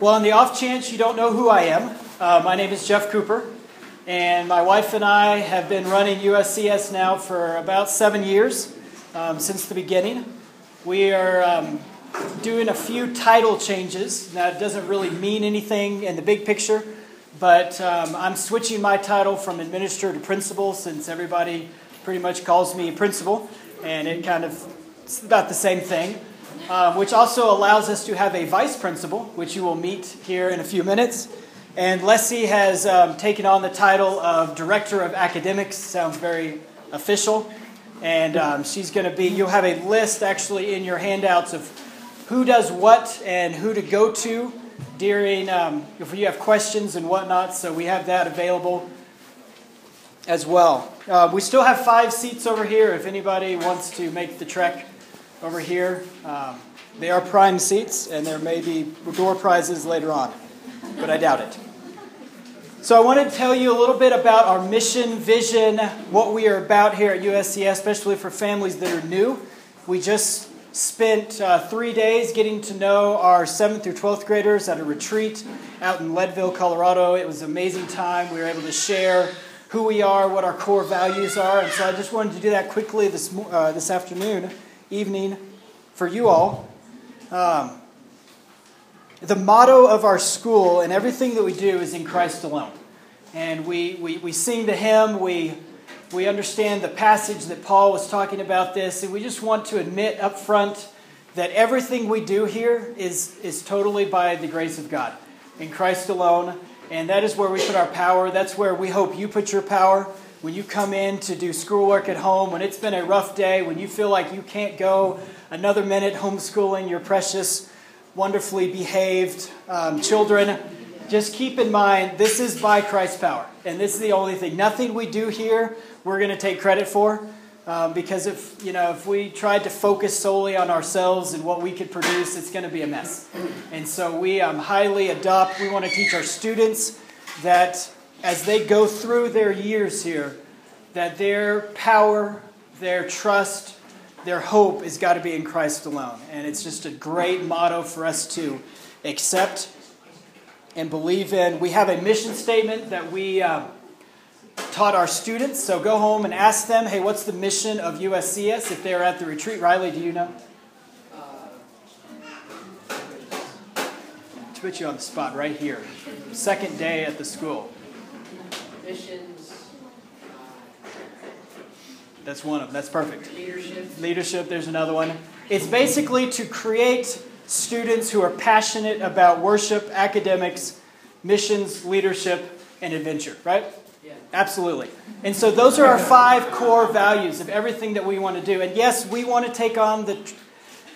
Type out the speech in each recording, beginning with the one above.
Well, on the off chance you don't know who I am, uh, my name is Jeff Cooper, and my wife and I have been running USCS now for about seven years, um, since the beginning. We are um, doing a few title changes. Now, it doesn't really mean anything in the big picture, but um, I'm switching my title from administrator to principal since everybody pretty much calls me principal, and it kind of it's about the same thing um, which also allows us to have a vice principal, which you will meet here in a few minutes. And Leslie has um, taken on the title of Director of Academics. Sounds very official. And um, she's going to be, you'll have a list actually in your handouts of who does what and who to go to during, um, if you have questions and whatnot. So we have that available as well. Uh, we still have five seats over here if anybody wants to make the trek over here. Um, they are prime seats, and there may be door prizes later on, but I doubt it. So, I want to tell you a little bit about our mission, vision, what we are about here at USCS, especially for families that are new. We just spent uh, three days getting to know our 7th through 12th graders at a retreat out in Leadville, Colorado. It was an amazing time. We were able to share who we are, what our core values are, and so I just wanted to do that quickly this, uh, this afternoon evening for you all. Um, the motto of our school and everything that we do is in Christ alone. And we, we, we sing the hymn, we, we understand the passage that Paul was talking about this, and we just want to admit up front that everything we do here is, is totally by the grace of God, in Christ alone. And that is where we put our power. That's where we hope you put your power when you come in to do schoolwork at home, when it's been a rough day, when you feel like you can't go another minute homeschooling your precious, wonderfully behaved um, children, just keep in mind this is by Christ's power. And this is the only thing. Nothing we do here we're going to take credit for. Um, because if you know if we tried to focus solely on ourselves and what we could produce, it's going to be a mess. And so we um, highly adopt. We want to teach our students that as they go through their years here, that their power, their trust, their hope has got to be in Christ alone. And it's just a great motto for us to accept and believe in. We have a mission statement that we uh, taught our students. So go home and ask them, hey, what's the mission of USCS if they're at the retreat? Riley, do you know? To put you on the spot right here. Second day at the school missions. Uh, That's one of them. That's perfect. Leadership. Leadership, there's another one. It's basically to create students who are passionate about worship, academics, missions, leadership, and adventure, right? Yeah. Absolutely. And so those are our five core values of everything that we want to do. And yes, we want to take on the,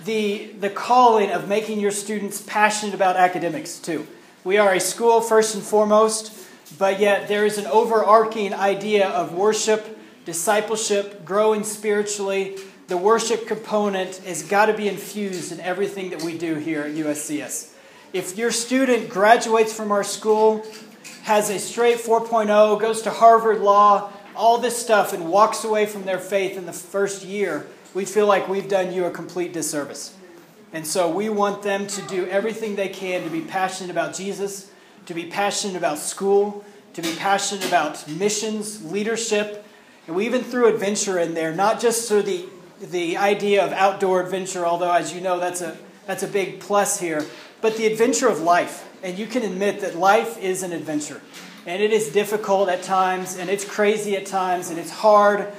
the, the calling of making your students passionate about academics too. We are a school first and foremost but yet there is an overarching idea of worship, discipleship, growing spiritually. The worship component has got to be infused in everything that we do here at USCS. If your student graduates from our school, has a straight 4.0, goes to Harvard Law, all this stuff, and walks away from their faith in the first year, we feel like we've done you a complete disservice. And so we want them to do everything they can to be passionate about Jesus to be passionate about school, to be passionate about missions, leadership, and we even threw adventure in there, not just for the, the idea of outdoor adventure, although, as you know, that's a, that's a big plus here, but the adventure of life. And you can admit that life is an adventure. And it is difficult at times, and it's crazy at times, and it's hard,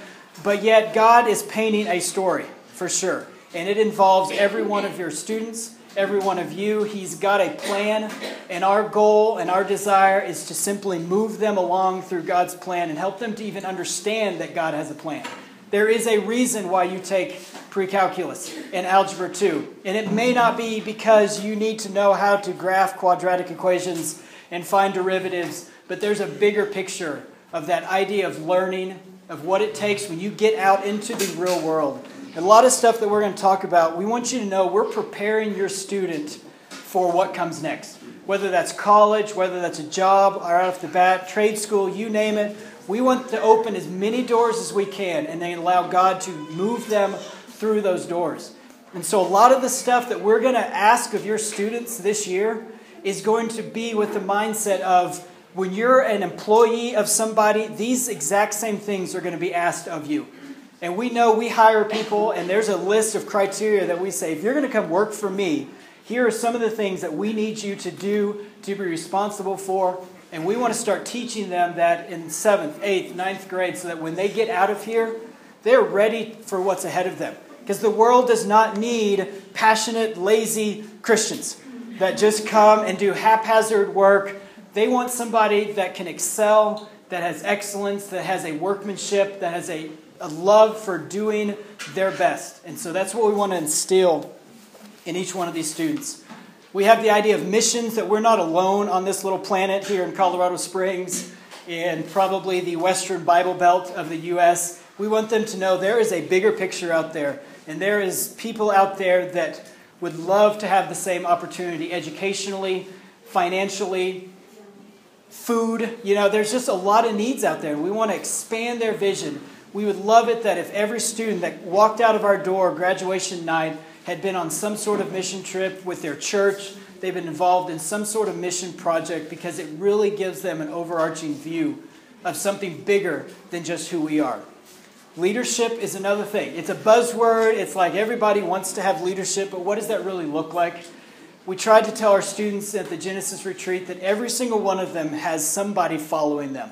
but yet God is painting a story for sure. And it involves every one of your students, every one of you. He's got a plan, and our goal and our desire is to simply move them along through God's plan and help them to even understand that God has a plan. There is a reason why you take pre-calculus and algebra 2. And it may not be because you need to know how to graph quadratic equations and find derivatives, but there's a bigger picture of that idea of learning, of what it takes when you get out into the real world a lot of stuff that we're going to talk about, we want you to know we're preparing your student for what comes next. Whether that's college, whether that's a job, right off the bat, trade school, you name it. We want to open as many doors as we can and then allow God to move them through those doors. And so, a lot of the stuff that we're going to ask of your students this year is going to be with the mindset of when you're an employee of somebody, these exact same things are going to be asked of you. And we know we hire people, and there's a list of criteria that we say if you're going to come work for me, here are some of the things that we need you to do, to be responsible for. And we want to start teaching them that in seventh, eighth, ninth grade so that when they get out of here, they're ready for what's ahead of them. Because the world does not need passionate, lazy Christians that just come and do haphazard work. They want somebody that can excel, that has excellence, that has a workmanship, that has a, a love for doing their best. And so that's what we want to instill in each one of these students. We have the idea of missions that we're not alone on this little planet here in Colorado Springs, and probably the western Bible Belt of the U.S. We want them to know there is a bigger picture out there, and there is people out there that would love to have the same opportunity educationally, financially, food. You know, there's just a lot of needs out there, we want to expand their vision. We would love it that if every student that walked out of our door graduation night had been on some sort of mission trip with their church, they've been involved in some sort of mission project because it really gives them an overarching view of something bigger than just who we are. Leadership is another thing. It's a buzzword. It's like everybody wants to have leadership, but what does that really look like? We tried to tell our students at the Genesis retreat that every single one of them has somebody following them.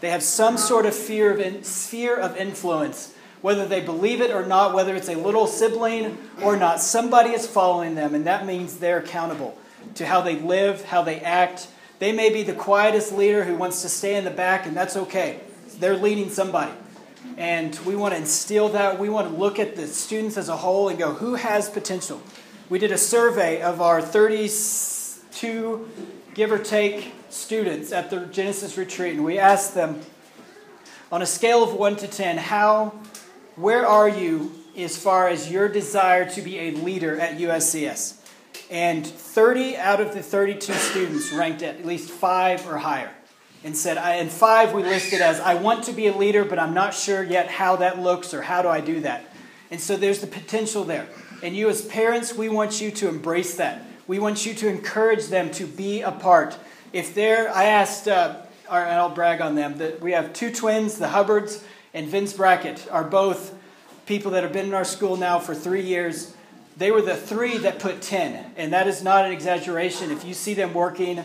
They have some sort of fear of in, sphere of influence, whether they believe it or not, whether it's a little sibling or not. Somebody is following them, and that means they're accountable to how they live, how they act. They may be the quietest leader who wants to stay in the back, and that's okay. They're leading somebody. And we want to instill that. We want to look at the students as a whole and go, who has potential? We did a survey of our 32, give or take, students at the Genesis retreat, and we asked them, on a scale of 1 to 10, how, where are you as far as your desire to be a leader at USCS? And 30 out of the 32 students ranked at least five or higher and said, and five we listed as, I want to be a leader, but I'm not sure yet how that looks or how do I do that. And so there's the potential there. And you, as parents, we want you to embrace that. We want you to encourage them to be a part. If they're, I asked, uh, and I'll brag on them, that we have two twins, the Hubbards and Vince Brackett, are both people that have been in our school now for three years. They were the three that put 10, and that is not an exaggeration. If you see them working,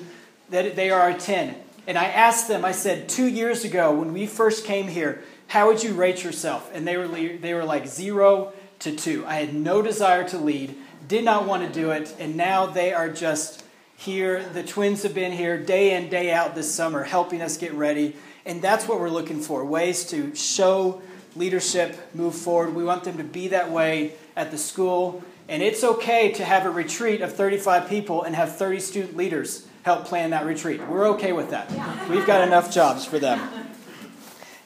that they are a 10. And I asked them, I said, two years ago when we first came here, how would you rate yourself? And they were, they were like zero to two. I had no desire to lead, did not want to do it, and now they are just here. The twins have been here day in, day out this summer, helping us get ready. And that's what we're looking for ways to show leadership, move forward. We want them to be that way at the school. And it's okay to have a retreat of 35 people and have 30 student leaders help plan that retreat. We're okay with that. We've got enough jobs for them.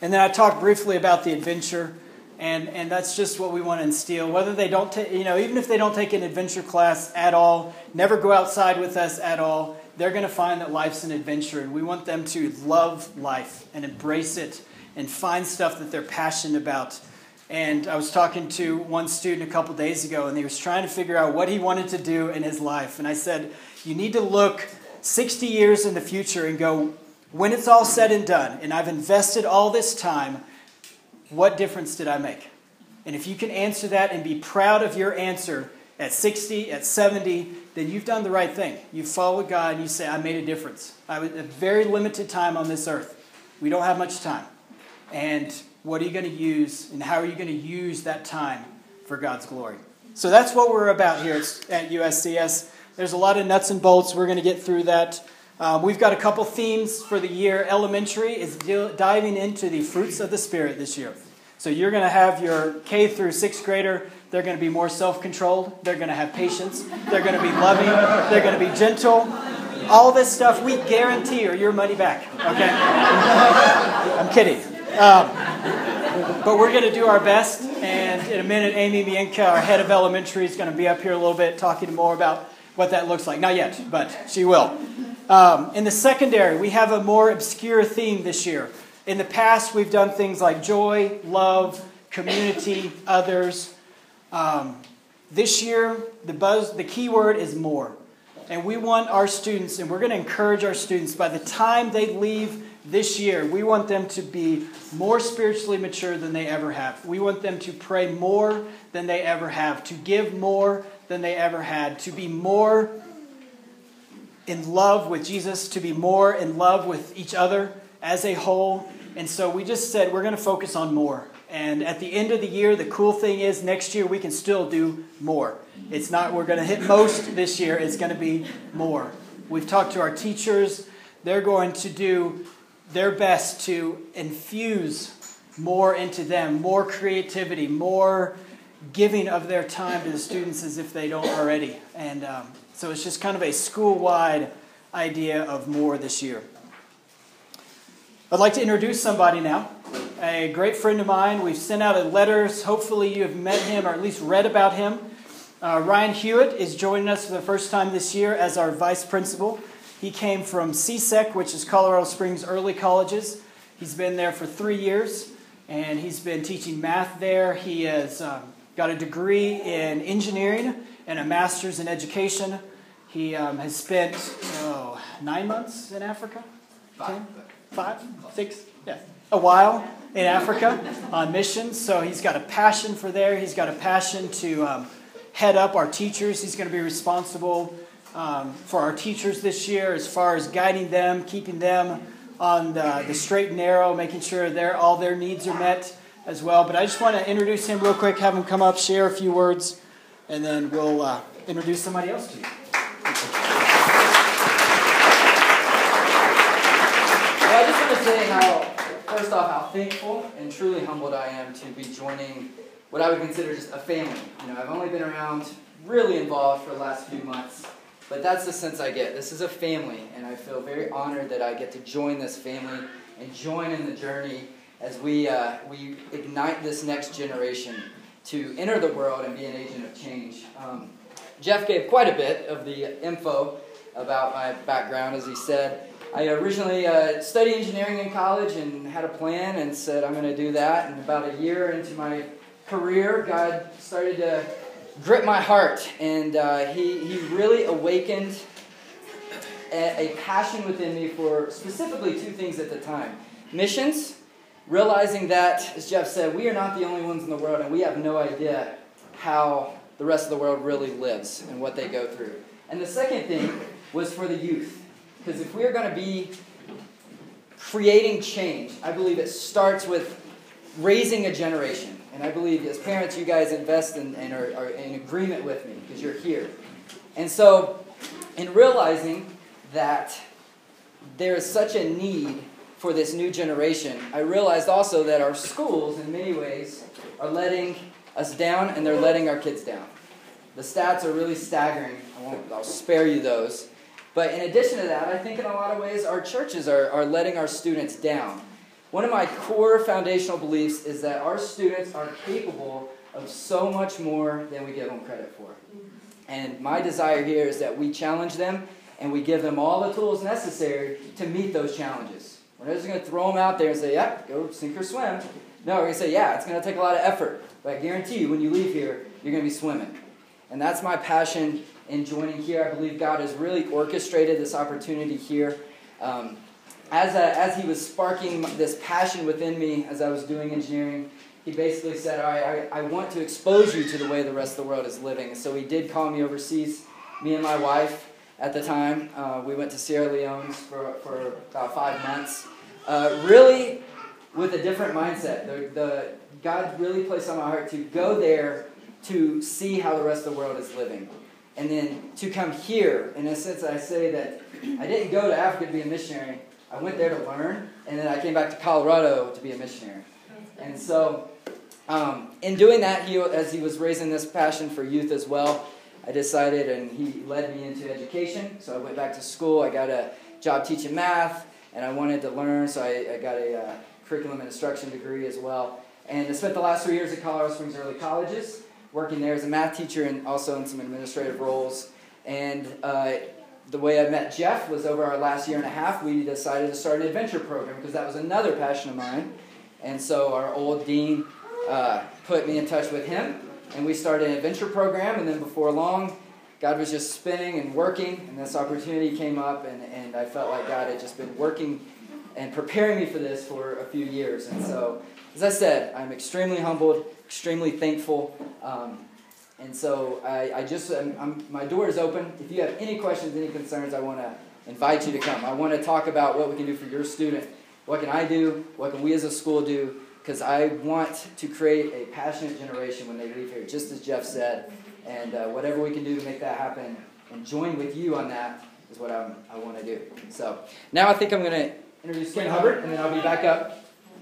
And then I talked briefly about the adventure, and, and that's just what we want to instill. Whether they don't take, you know, even if they don't take an adventure class at all, never go outside with us at all, they're going to find that life's an adventure, and we want them to love life and embrace it and find stuff that they're passionate about. And I was talking to one student a couple days ago, and he was trying to figure out what he wanted to do in his life. And I said, You need to look 60 years in the future and go, when it's all said and done, and I've invested all this time, what difference did I make? And if you can answer that and be proud of your answer at 60, at 70, then you've done the right thing. You follow God and you say, I made a difference. I was a very limited time on this earth. We don't have much time. And what are you going to use, and how are you going to use that time for God's glory? So that's what we're about here at USCS. There's a lot of nuts and bolts. We're going to get through that. Um, we've got a couple themes for the year. Elementary is diving into the fruits of the Spirit this year. So you're going to have your K through sixth grader. They're going to be more self controlled. They're going to have patience. They're going to be loving. They're going to be gentle. All this stuff we guarantee or your money back. Okay? I'm kidding. Um, but we're going to do our best. And in a minute, Amy Mienka, our head of elementary, is going to be up here a little bit talking more about what that looks like. Not yet, but she will. Um, in the secondary, we have a more obscure theme this year. In the past, we've done things like joy, love, community, others. Um, this year, the buzz, the key word is more. And we want our students, and we're going to encourage our students, by the time they leave this year, we want them to be more spiritually mature than they ever have. We want them to pray more than they ever have, to give more than they ever had, to be more in love with Jesus, to be more in love with each other as a whole. And so we just said we're going to focus on more. And at the end of the year, the cool thing is next year we can still do more. It's not we're going to hit most this year, it's going to be more. We've talked to our teachers. They're going to do their best to infuse more into them, more creativity, more giving of their time to the students as if they don't already. And um, so it's just kind of a school wide idea of more this year. I'd like to introduce somebody now. A great friend of mine. We've sent out a letters. Hopefully, you have met him or at least read about him. Uh, Ryan Hewitt is joining us for the first time this year as our vice principal. He came from CSEC, which is Colorado Springs Early Colleges. He's been there for three years, and he's been teaching math there. He has um, got a degree in engineering and a master's in education. He um, has spent oh, nine months in Africa. Ten? five, six, yeah, a while in Africa on missions. So he's got a passion for there. He's got a passion to um, head up our teachers. He's going to be responsible um, for our teachers this year as far as guiding them, keeping them on the, the straight and narrow, making sure their, all their needs are met as well. But I just want to introduce him real quick, have him come up, share a few words, and then we'll uh, introduce somebody else to you. Well, I just want to how, first off, how thankful and truly humbled I am to be joining what I would consider just a family. You know, I've only been around, really involved for the last few months, but that's the sense I get. This is a family, and I feel very honored that I get to join this family and join in the journey as we, uh, we ignite this next generation to enter the world and be an agent of change. Um, Jeff gave quite a bit of the info about my background, as he said. I originally uh, studied engineering in college and had a plan and said I'm going to do that. And about a year into my career, God started to grip my heart, and uh, he, he really awakened a, a passion within me for specifically two things at the time missions, realizing that, as Jeff said, we are not the only ones in the world, and we have no idea how the rest of the world really lives and what they go through. And the second thing was for the youth. Because if we're going to be creating change, I believe it starts with raising a generation. And I believe as parents, you guys invest in, and are, are in agreement with me because you're here. And so, in realizing that there is such a need for this new generation, I realized also that our schools, in many ways, are letting us down and they're letting our kids down. The stats are really staggering. I won't, I'll spare you those. But in addition to that, I think in a lot of ways our churches are, are letting our students down. One of my core foundational beliefs is that our students are capable of so much more than we give them credit for. And my desire here is that we challenge them and we give them all the tools necessary to meet those challenges. We're not just going to throw them out there and say, yep, go sink or swim. No, we're going to say, yeah, it's going to take a lot of effort. But I guarantee you, when you leave here, you're going to be swimming. And that's my passion in joining here. I believe God has really orchestrated this opportunity here. Um, as, as he was sparking this passion within me as I was doing engineering, he basically said, All right, I, I want to expose you to the way the rest of the world is living. So he did call me overseas, me and my wife at the time. Uh, we went to Sierra Leone for, for about five months. Uh, really with a different mindset. The, the, God really placed on my heart to go there to see how the rest of the world is living. And then to come here, in a sense, I say that I didn't go to Africa to be a missionary. I went there to learn, and then I came back to Colorado to be a missionary. And so, um, in doing that, he, as he was raising this passion for youth as well, I decided, and he led me into education. So I went back to school. I got a job teaching math, and I wanted to learn, so I, I got a uh, curriculum and instruction degree as well. And I spent the last three years at Colorado Springs Early Colleges working there as a math teacher and also in some administrative roles. And uh, the way I met Jeff was over our last year and a half, we decided to start an adventure program because that was another passion of mine. And so our old dean uh, put me in touch with him, and we started an adventure program. And then before long, God was just spinning and working, and this opportunity came up, and, and I felt like God had just been working and preparing me for this for a few years. And so, as I said, I'm extremely humbled, extremely thankful. Um, and so I, I just, I'm, I'm, my door is open. If you have any questions, any concerns, I want to invite you to come. I want to talk about what we can do for your student. What can I do? What can we as a school do? Because I want to create a passionate generation when they leave here, just as Jeff said. And uh, whatever we can do to make that happen and join with you on that is what I'm, I want to do. So now I think I'm going to introduce Ken Hubbard, and then I'll be back up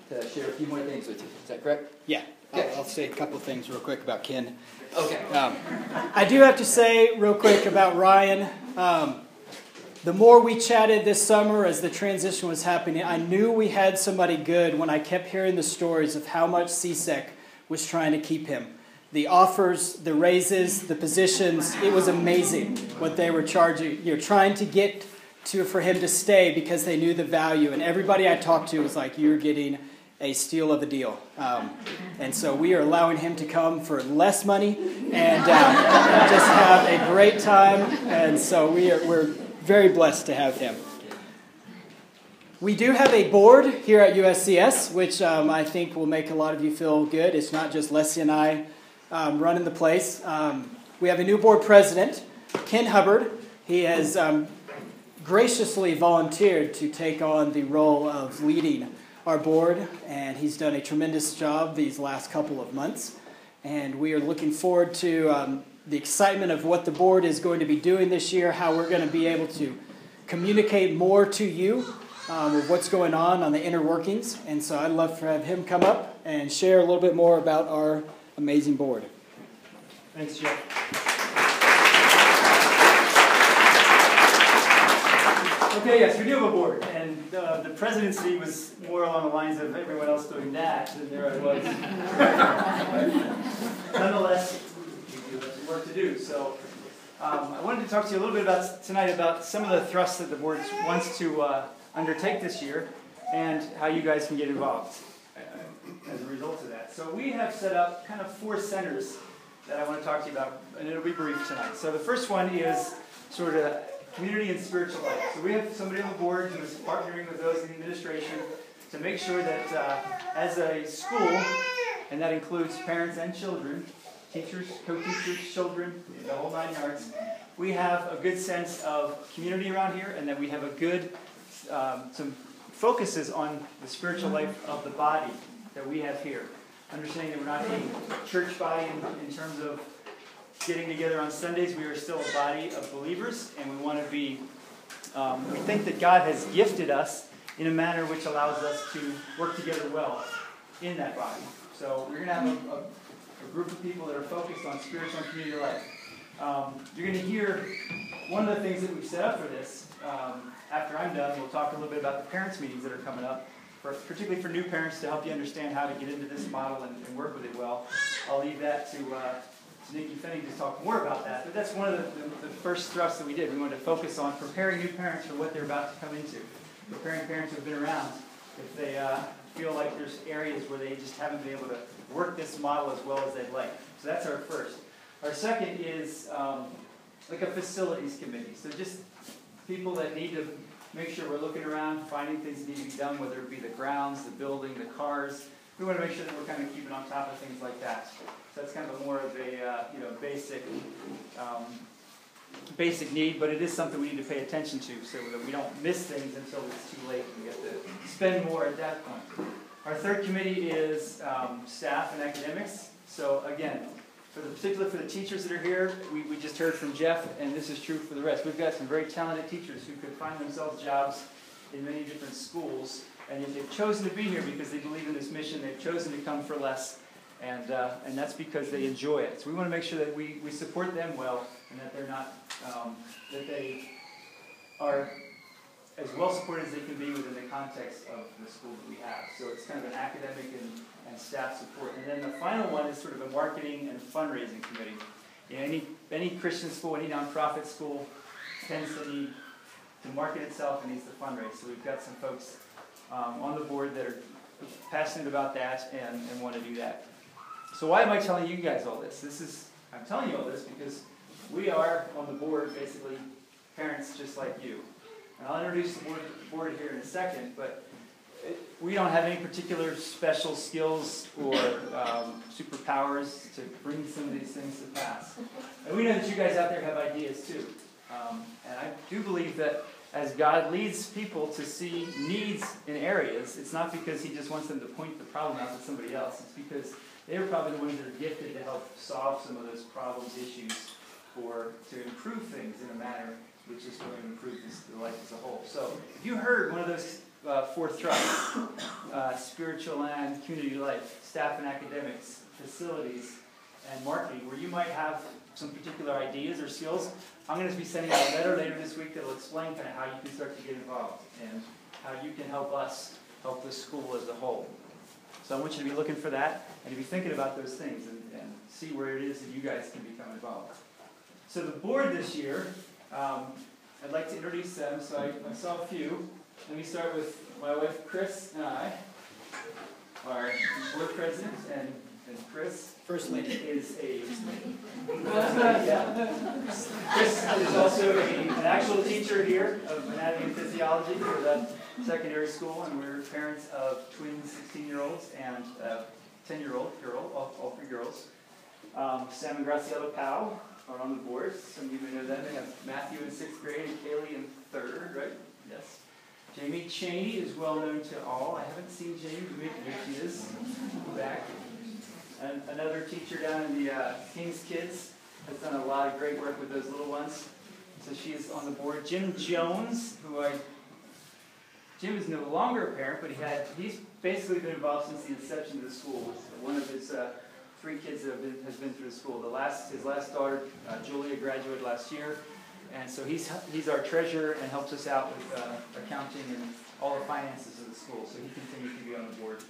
to share a few more things with you. Is that correct? Yeah. Okay. I'll, I'll say a couple things real quick about Ken. Okay. Um, I do have to say real quick about Ryan. Um, the more we chatted this summer as the transition was happening, I knew we had somebody good when I kept hearing the stories of how much CSEC was trying to keep him. The offers, the raises, the positions, it was amazing what they were charging, you know, trying to get to for him to stay because they knew the value. And everybody I talked to was like, You're getting a steal of a deal. Um, and so we are allowing him to come for less money and uh, just have a great time. And so we are, we're very blessed to have him. We do have a board here at USCS, which um, I think will make a lot of you feel good. It's not just Leslie and I um, running the place. Um, we have a new board president, Ken Hubbard. He has um, graciously volunteered to take on the role of leading our board, and he's done a tremendous job these last couple of months. And we are looking forward to um, the excitement of what the board is going to be doing this year, how we're going to be able to communicate more to you um, of what's going on on the inner workings. And so I'd love to have him come up and share a little bit more about our amazing board. Thanks, Jeff. Okay, yes, we do have a board, and uh, the presidency was more along the lines of everyone else doing that, and there I was. Nonetheless, we do have some work to do. So, um, I wanted to talk to you a little bit about tonight about some of the thrusts that the board wants to uh, undertake this year, and how you guys can get involved uh, as a result of that. So, we have set up kind of four centers that I want to talk to you about, and it'll be brief tonight. So, the first one is sort of community and spiritual life. So we have somebody on the board who is partnering with those in the administration to make sure that uh, as a school, and that includes parents and children, teachers, co-teachers, children, the whole nine yards, we have a good sense of community around here and that we have a good, um, some focuses on the spiritual life of the body that we have here. Understanding that we're not a church body in, in terms of getting together on Sundays, we are still a body of believers, and we want to be, um, we think that God has gifted us in a manner which allows us to work together well in that body. So we're going to have a, a, a group of people that are focused on spiritual and community life. Um, you're going to hear one of the things that we've set up for this. Um, after I'm done, we'll talk a little bit about the parents' meetings that are coming up, for, particularly for new parents to help you understand how to get into this model and, and work with it well. I'll leave that to uh, Nikki Finney to talk more about that. But that's one of the, the, the, first thrusts that we did. We wanted to focus on preparing new parents for what they're about to come into. Preparing parents who have been around if they uh, feel like there's areas where they just haven't been able to work this model as well as they'd like. So that's our first. Our second is um, like a facilities committee. So just people that need to make sure we're looking around, finding things that need to be done, whether it be the grounds, the building, the cars. We want to make sure that we're kind of keeping on top of things like that. So that's kind of a more of a uh, you know basic um, basic need, but it is something we need to pay attention to so that we don't miss things until it's too late and we have to spend more at that point. Our third committee is um, staff and academics. So again, for the, particularly for the teachers that are here, we, we just heard from Jeff, and this is true for the rest. We've got some very talented teachers who could find themselves jobs in many different schools, and they've chosen to be here because they believe in this mission. They've chosen to come for less and, uh, and that's because they enjoy it. So we want to make sure that we, we support them well and that they're not, um, that they are as well supported as they can be within the context of the school that we have. So it's kind of an academic and, and staff support. And then the final one is sort of a marketing and fundraising committee. Any, any Christian school, any nonprofit school tends to need to market itself and needs to fundraise. So we've got some folks um, on the board that are passionate about that and, and want to do that. So why am I telling you guys all this? This is I'm telling you all this because we are on the board basically parents just like you. And I'll introduce the board, board here in a second, but it, we don't have any particular special skills or um, superpowers to bring some of these things to pass. And we know that you guys out there have ideas too. Um, and I do believe that as God leads people to see needs in areas, it's not because He just wants them to point the problem out to somebody else. It's because they're probably the ones that are gifted to help solve some of those problems, issues, or to improve things in a manner which is going to improve this, the life as a whole. So, if you heard one of those uh, four thrusts uh, spiritual and community life, staff and academics, facilities, and marketing, where you might have some particular ideas or skills, I'm going to be sending out a letter later this week that will explain kind of how you can start to get involved and how you can help us help the school as a whole. So I want you to be looking for that and to be thinking about those things and, and see where it is that you guys can become involved. So the board this year, um, I'd like to introduce them. So I, I saw a few. Let me start with my wife Chris and I, our board president, and, and Chris First lady. is a. Chris is also a, an actual teacher here of anatomy and physiology for the secondary school, and we're parents of twin 16-year-olds and a 10-year-old girl, all, all three girls. Um, Sam and Graciela Powell are on the board. Some of you may know them. They have Matthew in sixth grade and Kaylee in third, right? Yes. Jamie Cheney is well known to all. I haven't seen Jamie, but here she is back. And another teacher down in the uh, King's Kids has done a lot of great work with those little ones. So she's on the board. Jim Jones, who I Jim is no longer a parent, but he had he's basically been involved since the inception of the school. One of his uh, three kids that have been, has been through the school. The last his last daughter, uh, Julia, graduated last year, and so he's he's our treasurer and helps us out with uh, accounting and all the finances of the school. So he continues to be on the board.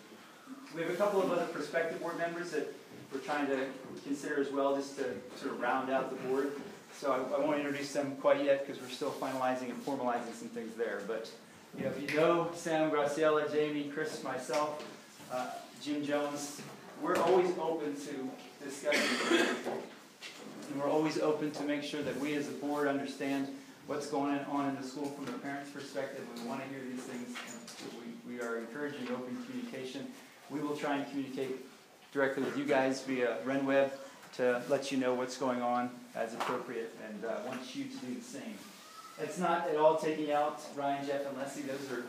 We have a couple of other prospective board members that we're trying to consider as well, just to sort of round out the board. So I, I won't introduce them quite yet because we're still finalizing and formalizing some things there. But you know, if you know Sam, Graciela, Jamie, Chris, myself, uh, Jim Jones, we're always open to discussing. And we're always open to make sure that we as a board understand what's going on in the school from the parents' perspective. We want to hear these things. And we, we are encouraging open communication. We will try and communicate directly with you guys via RenWeb to let you know what's going on as appropriate and uh, want you to do the same. It's not at all taking out Ryan, Jeff, and Leslie. Those are,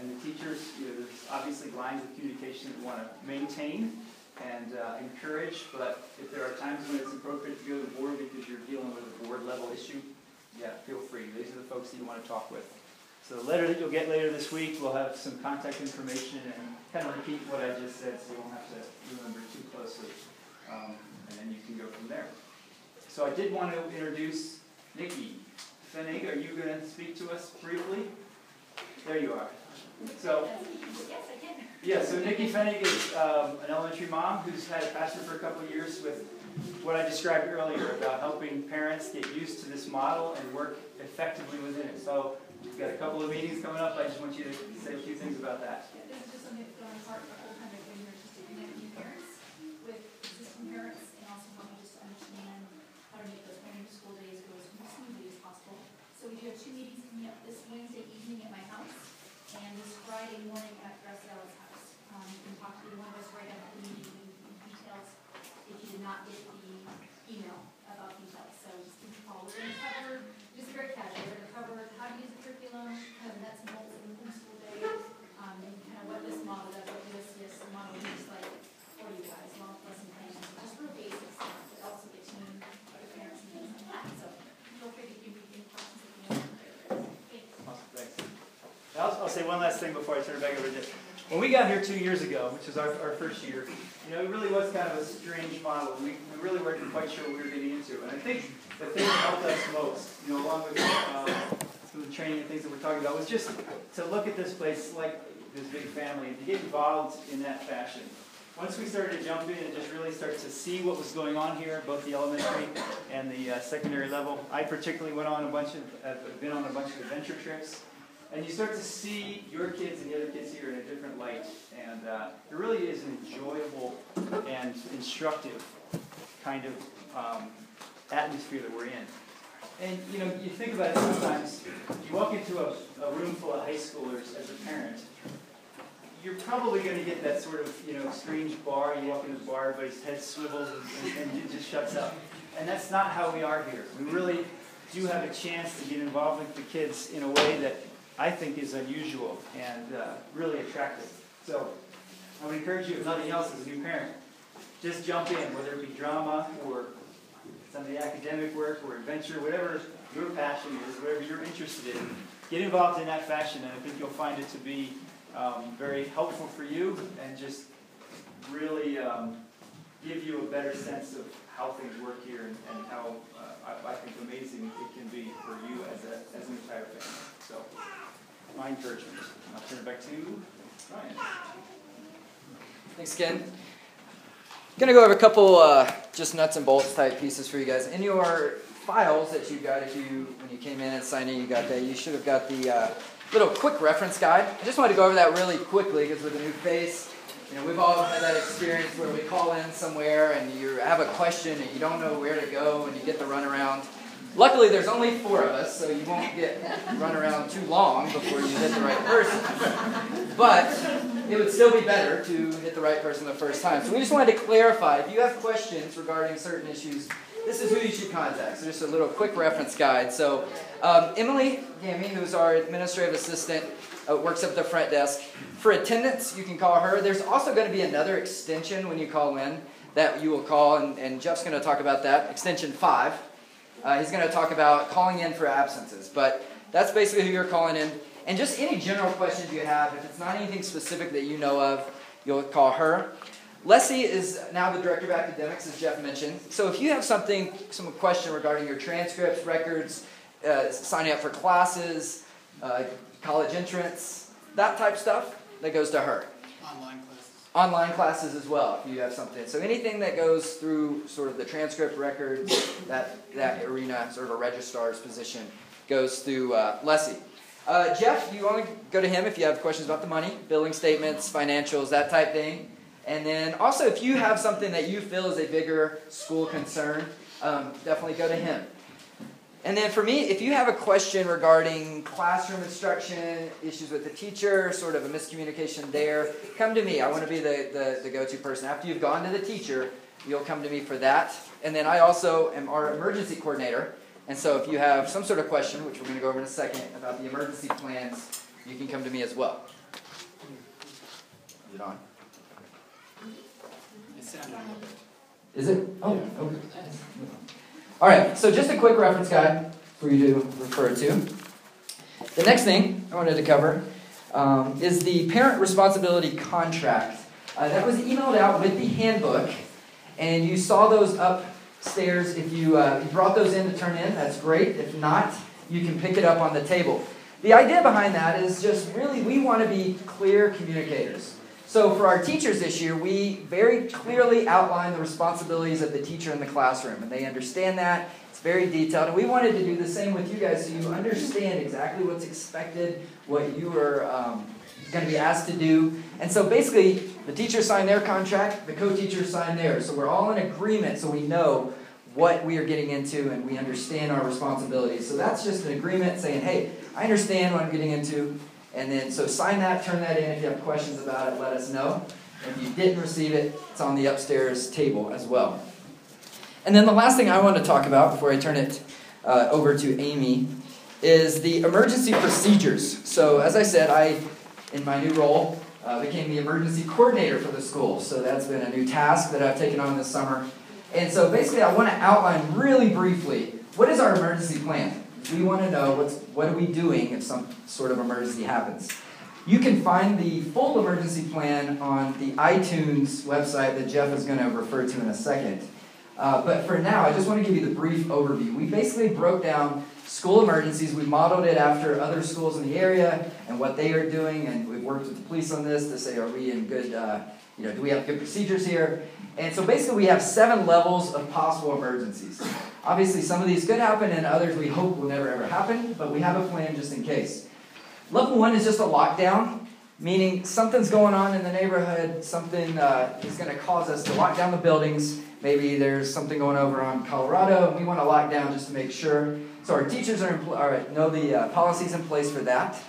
and the teachers, you know, there's obviously lines of communication that we want to maintain and uh, encourage, but if there are times when it's appropriate to go to the board because you're dealing with a board level issue, yeah, feel free. These are the folks that you want to talk with. So the letter that you'll get later this week will have some contact information and kind of repeat what I just said so you won't have to remember too closely. Um, and then you can go from there. So I did want to introduce Nikki Fenig. Are you going to speak to us briefly? There you are. So, Yes, I can. yeah, so Nikki Fenig is um, an elementary mom who's had a passion for a couple of years with what I described earlier about helping parents get used to this model and work effectively within it. So we've got a couple of meetings coming up. I just want you to say a few things about that. Yeah, This is just something that's on heart the whole time I've been here, just to connect new parents with existing parents and also help me just to understand how to make those home school days go as smoothly as possible. So we do have two meetings coming up this Wednesday evening at my house and this Friday morning at Graciela's house. Um, you can talk to either one of us right after the meeting in details if you did not get the email about details. So just give me a call. We're gonna cover, just very casual, we're gonna cover how to use the curriculum, kind of nuts and bolts of the homeschool day, um, and kind of what this model does, what this, this model looks like for you guys, along with lesson plans, just real basic stuff, but also get to know other parents and things like that. So feel free to give me any questions if you want. Thanks. Awesome, thanks. I'll, I'll say one last thing before I turn it back over to Dick. When we got here two years ago, which was our, our first year, you know, it really was kind of a strange model. We, we really weren't quite sure what we were getting into. And I think the thing that helped us most, you know, along with of the training and things that we're talking about, was just to look at this place like this big family and to get involved in that fashion. Once we started to jump in and just really start to see what was going on here, both the elementary and the uh, secondary level, I particularly went on a bunch of, have been on a bunch of adventure trips. And you start to see your kids and the other kids here in a different light. And uh, it really is an enjoyable and instructive kind of um, atmosphere that we're in. And you know, you think about it sometimes, you walk into a, a room full of high schoolers as a parent, you're probably going to get that sort of, you know, strange bar. You walk into the bar, everybody's head swivels and, and, and just shuts up. And that's not how we are here. We really do have a chance to get involved with the kids in a way that I think is unusual and uh, really attractive. So I would encourage you, if nothing else, as a new parent, just jump in, whether it be drama or some of the academic work or adventure, whatever your passion is, whatever you're interested in. Get involved in that fashion, and I think you'll find it to be um, very helpful for you and just really um, give you a better sense of how things work here and, and how uh, I, I, think amazing it can be for you as, a, as an entire family. So, my encouragement. I'll turn it back to Ryan. Thanks, Ken. I'm going to go over a couple uh, just nuts and bolts type pieces for you guys. In your files that you got, if you when you came in and signed in, you got that. You should have got the uh, little quick reference guide. I just wanted to go over that really quickly because with a new face, you know, we've all had that experience where we call in somewhere and you have a question and you don't know where to go and you get the runaround. Luckily, there's only four of us, so you won't get run around too long before you hit the right person. But it would still be better to hit the right person the first time. So we just wanted to clarify if you have questions regarding certain issues, this is who you should contact. So just a little quick reference guide. So um, Emily Gammy, who's our administrative assistant, uh, works at the front desk. For attendance, you can call her. There's also going to be another extension when you call in that you will call, and, and Jeff's going to talk about that, extension 5. Uh, he's going to talk about calling in for absences. But that's basically who you're calling in. And just any general questions you have, if it's not anything specific that you know of, you'll call her. Leslie is now the director of academics, as Jeff mentioned. So if you have something, some question regarding your transcripts, records, uh, signing up for classes, uh, college entrance, that type stuff, that goes to her online classes as well if you have something. So anything that goes through sort of the transcript records, that, that arena, sort of a registrar's position, goes through uh. Uh, Jeff, you want to go to him if you have questions about the money, billing statements, financials, that type thing. And then also, if you have something that you feel is a bigger school concern, um, definitely go to him. And then for me, if you have a question regarding classroom instruction, issues with the teacher, sort of a miscommunication there, come to me. I want to be the, the, the go to person. After you've gone to the teacher, you'll come to me for that. And then I also am our emergency coordinator. And so if you have some sort of question, which we're going to go over in a second, about the emergency plans, you can come to me as well. Is it on? Is it? Oh, okay. All right, so just a quick reference guide for you to refer to. The next thing I wanted to cover um, is the parent responsibility contract. Uh, that was emailed out with the handbook, and you saw those upstairs. If you, uh, you brought those in to turn in, that's great. If not, you can pick it up on the table. The idea behind that is just really we want to be clear communicators. So for our teachers this year, we very clearly outline the responsibilities of the teacher in the classroom, and they understand that. It's very detailed, and we wanted to do the same with you guys so you understand exactly what's expected, what you are um, going to be asked to do. And so basically, the teachers sign their contract, the co-teachers sign theirs. So we're all in agreement so we know what we are getting into and we understand our responsibilities. So that's just an agreement saying, hey, I understand what I'm getting into. And then, so sign that, turn that in. If you have questions about it, let us know. If you didn't receive it, it's on the upstairs table as well. And then the last thing I want to talk about before I turn it uh, over to Amy is the emergency procedures. So, as I said, I, in my new role, uh, became the emergency coordinator for the school. So, that's been a new task that I've taken on this summer. And so, basically, I want to outline really briefly what is our emergency plan? We want to know what's, what are we doing if some sort of emergency happens. You can find the full emergency plan on the iTunes website that Jeff is going to refer to in a second. Uh, but for now, I just want to give you the brief overview. We basically broke down school emergencies. We modeled it after other schools in the area and what they are doing, and we've worked with the police on this to say, are we in good, uh, you know, do we have good procedures here? And so basically, we have seven levels of possible emergencies. Obviously, some of these could happen, and others we hope will never ever happen, but we have a plan just in case. Level one is just a lockdown. meaning something's going on in the neighborhood, something uh, is going to cause us to lock down the buildings. Maybe there's something going over on Colorado, and we want to lock down just to make sure. So our teachers are, in, are know the uh, policies in place for that.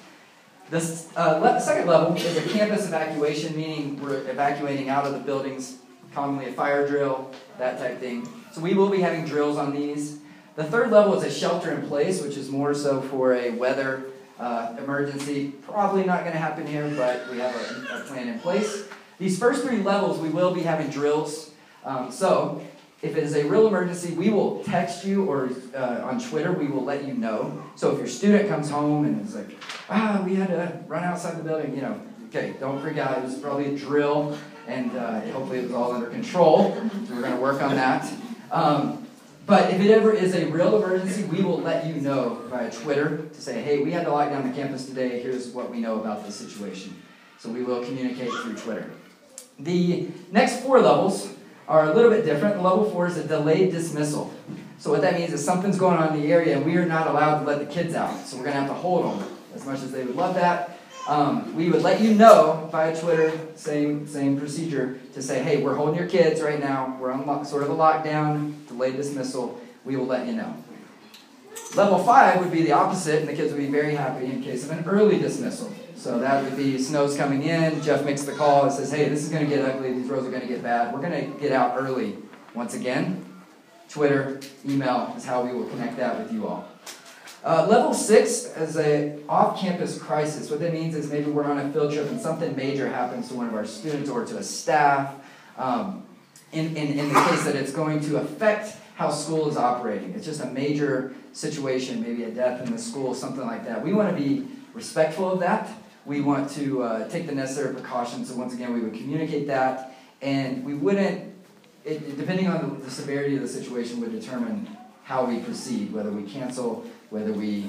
The uh, second level is a campus evacuation, meaning we're evacuating out of the buildings, commonly a fire drill, that type thing. So we will be having drills on these. The third level is a shelter in place, which is more so for a weather uh, emergency. Probably not going to happen here, but we have a, a, plan in place. These first three levels, we will be having drills. Um, so if it is a real emergency, we will text you or uh, on Twitter, we will let you know. So if your student comes home and is like, ah, we had to run outside the building, you know, okay, don't freak out. It was probably a drill, and uh, hopefully it was all under control. So we're going to work on that. Um, but if it ever is a real emergency, we will let you know via Twitter to say, hey, we had to lock down the campus today. Here's what we know about the situation. So we will communicate through Twitter. The next four levels are a little bit different. Level four is a delayed dismissal. So what that means is something's going on in the area and we are not allowed to let the kids out. So we're going to have to hold them as much as they would love that. Um, we would let you know via Twitter, same same procedure, to say, hey, we're holding your kids right now. We're on sort of a lockdown, delayed dismissal. We will let you know. Level five would be the opposite, and the kids would be very happy in case of an early dismissal. So that would be snow's coming in. Jeff makes the call and says, hey, this is going to get ugly. These roads are going to get bad. We're going to get out early. Once again, Twitter, email is how we will connect that with you all. Uh, level six is a off-campus crisis. What that means is maybe we're on a field trip and something major happens to one of our students or to a staff. Um, in, in, in the case that it's going to affect how school is operating. It's just a major situation, maybe a death in the school, something like that. We want to be respectful of that. We want to uh, take the necessary precautions. So once again, we would communicate that, and we wouldn't. It, depending on the, the severity of the situation, would determine how we proceed, whether we cancel whether we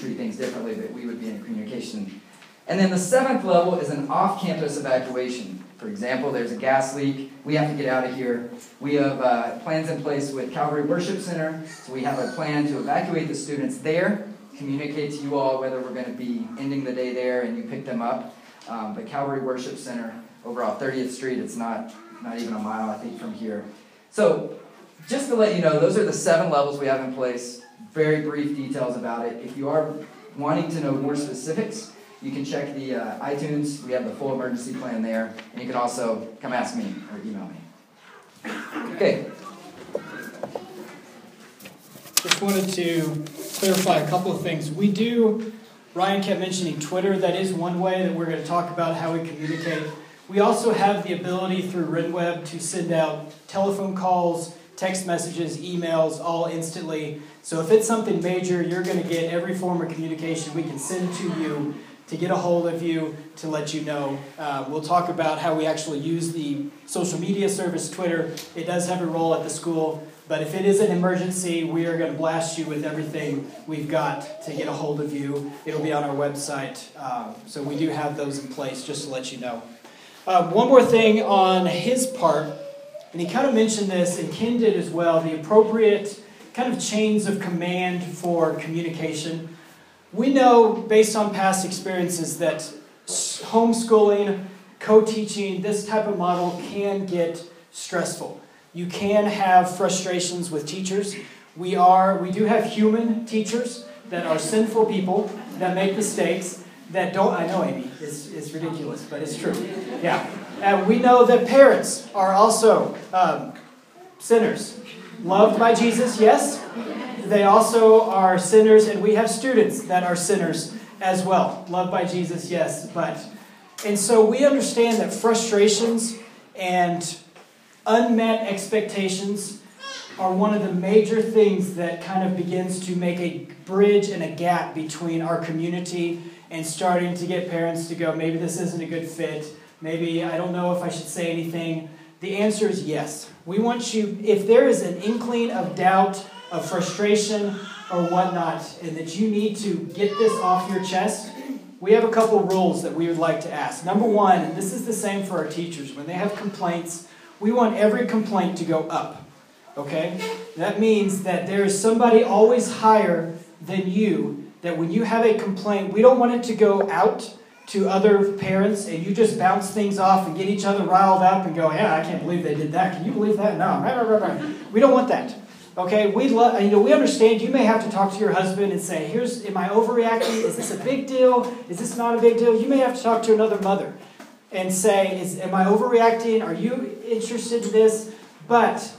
treat things differently, but we would be in communication. And then the seventh level is an off campus evacuation. For example, there's a gas leak. We have to get out of here. We have uh, plans in place with Calvary Worship Center. So we have a plan to evacuate the students there, communicate to you all whether we're going to be ending the day there and you pick them up. Um, but Calvary Worship Center over on 30th Street, it's not, not even a mile, I think, from here. So just to let you know, those are the seven levels we have in place very brief details about it. If you are wanting to know more specifics, you can check the uh, iTunes. We have the full emergency plan there. And you can also come ask me or email me. Okay. Just wanted to clarify a couple of things. We do, Ryan kept mentioning Twitter. That is one way that we're going to talk about how we communicate. We also have the ability through RenWeb to send out telephone calls, text messages, emails, all instantly. So if it's something major, you're going to get every form of communication we can send to you to get a hold of you to let you know. Uh, we'll talk about how we actually use the social media service Twitter. It does have a role at the school, but if it is an emergency, we are going to blast you with everything we've got to get a hold of you. It'll be on our website. Um, so we do have those in place just to let you know. Uh, one more thing on his part, and he kind of mentioned this, and Ken did as well the appropriate kind of chains of command for communication. We know, based on past experiences, that homeschooling, co teaching, this type of model can get stressful. You can have frustrations with teachers. We, are, we do have human teachers that are sinful people that make mistakes that don't. I know, Amy, it's, it's ridiculous, but it's true. Yeah. And we know that parents are also um, sinners loved by Jesus, yes. They also are sinners, and we have students that are sinners as well. Loved by Jesus, yes. But and so we understand that frustrations and unmet expectations are one of the major things that kind of begins to make a bridge and a gap between our community and starting to get parents to go, maybe this isn't a good fit. Maybe I don't know if I should say anything. The answer is yes. We want you, if there is an inkling of doubt, of frustration, or whatnot, and that you need to get this off your chest, we have a couple rules that we would like to ask. Number one, and this is the same for our teachers, when they have complaints, we want every complaint to go up. Okay? That means that there is somebody always higher than you, that when you have a complaint, we don't want it to go out to other parents and you just bounce things off and get each other riled up and go, yeah, I can't believe they did that. Can you believe that? No. We don't want that. Okay, we love, you know, we understand you may have to talk to your husband and say, here's, am I overreacting? Is this a big deal? Is this not a big deal? You may have to talk to another mother and say, is, am I overreacting? Are you interested in this? But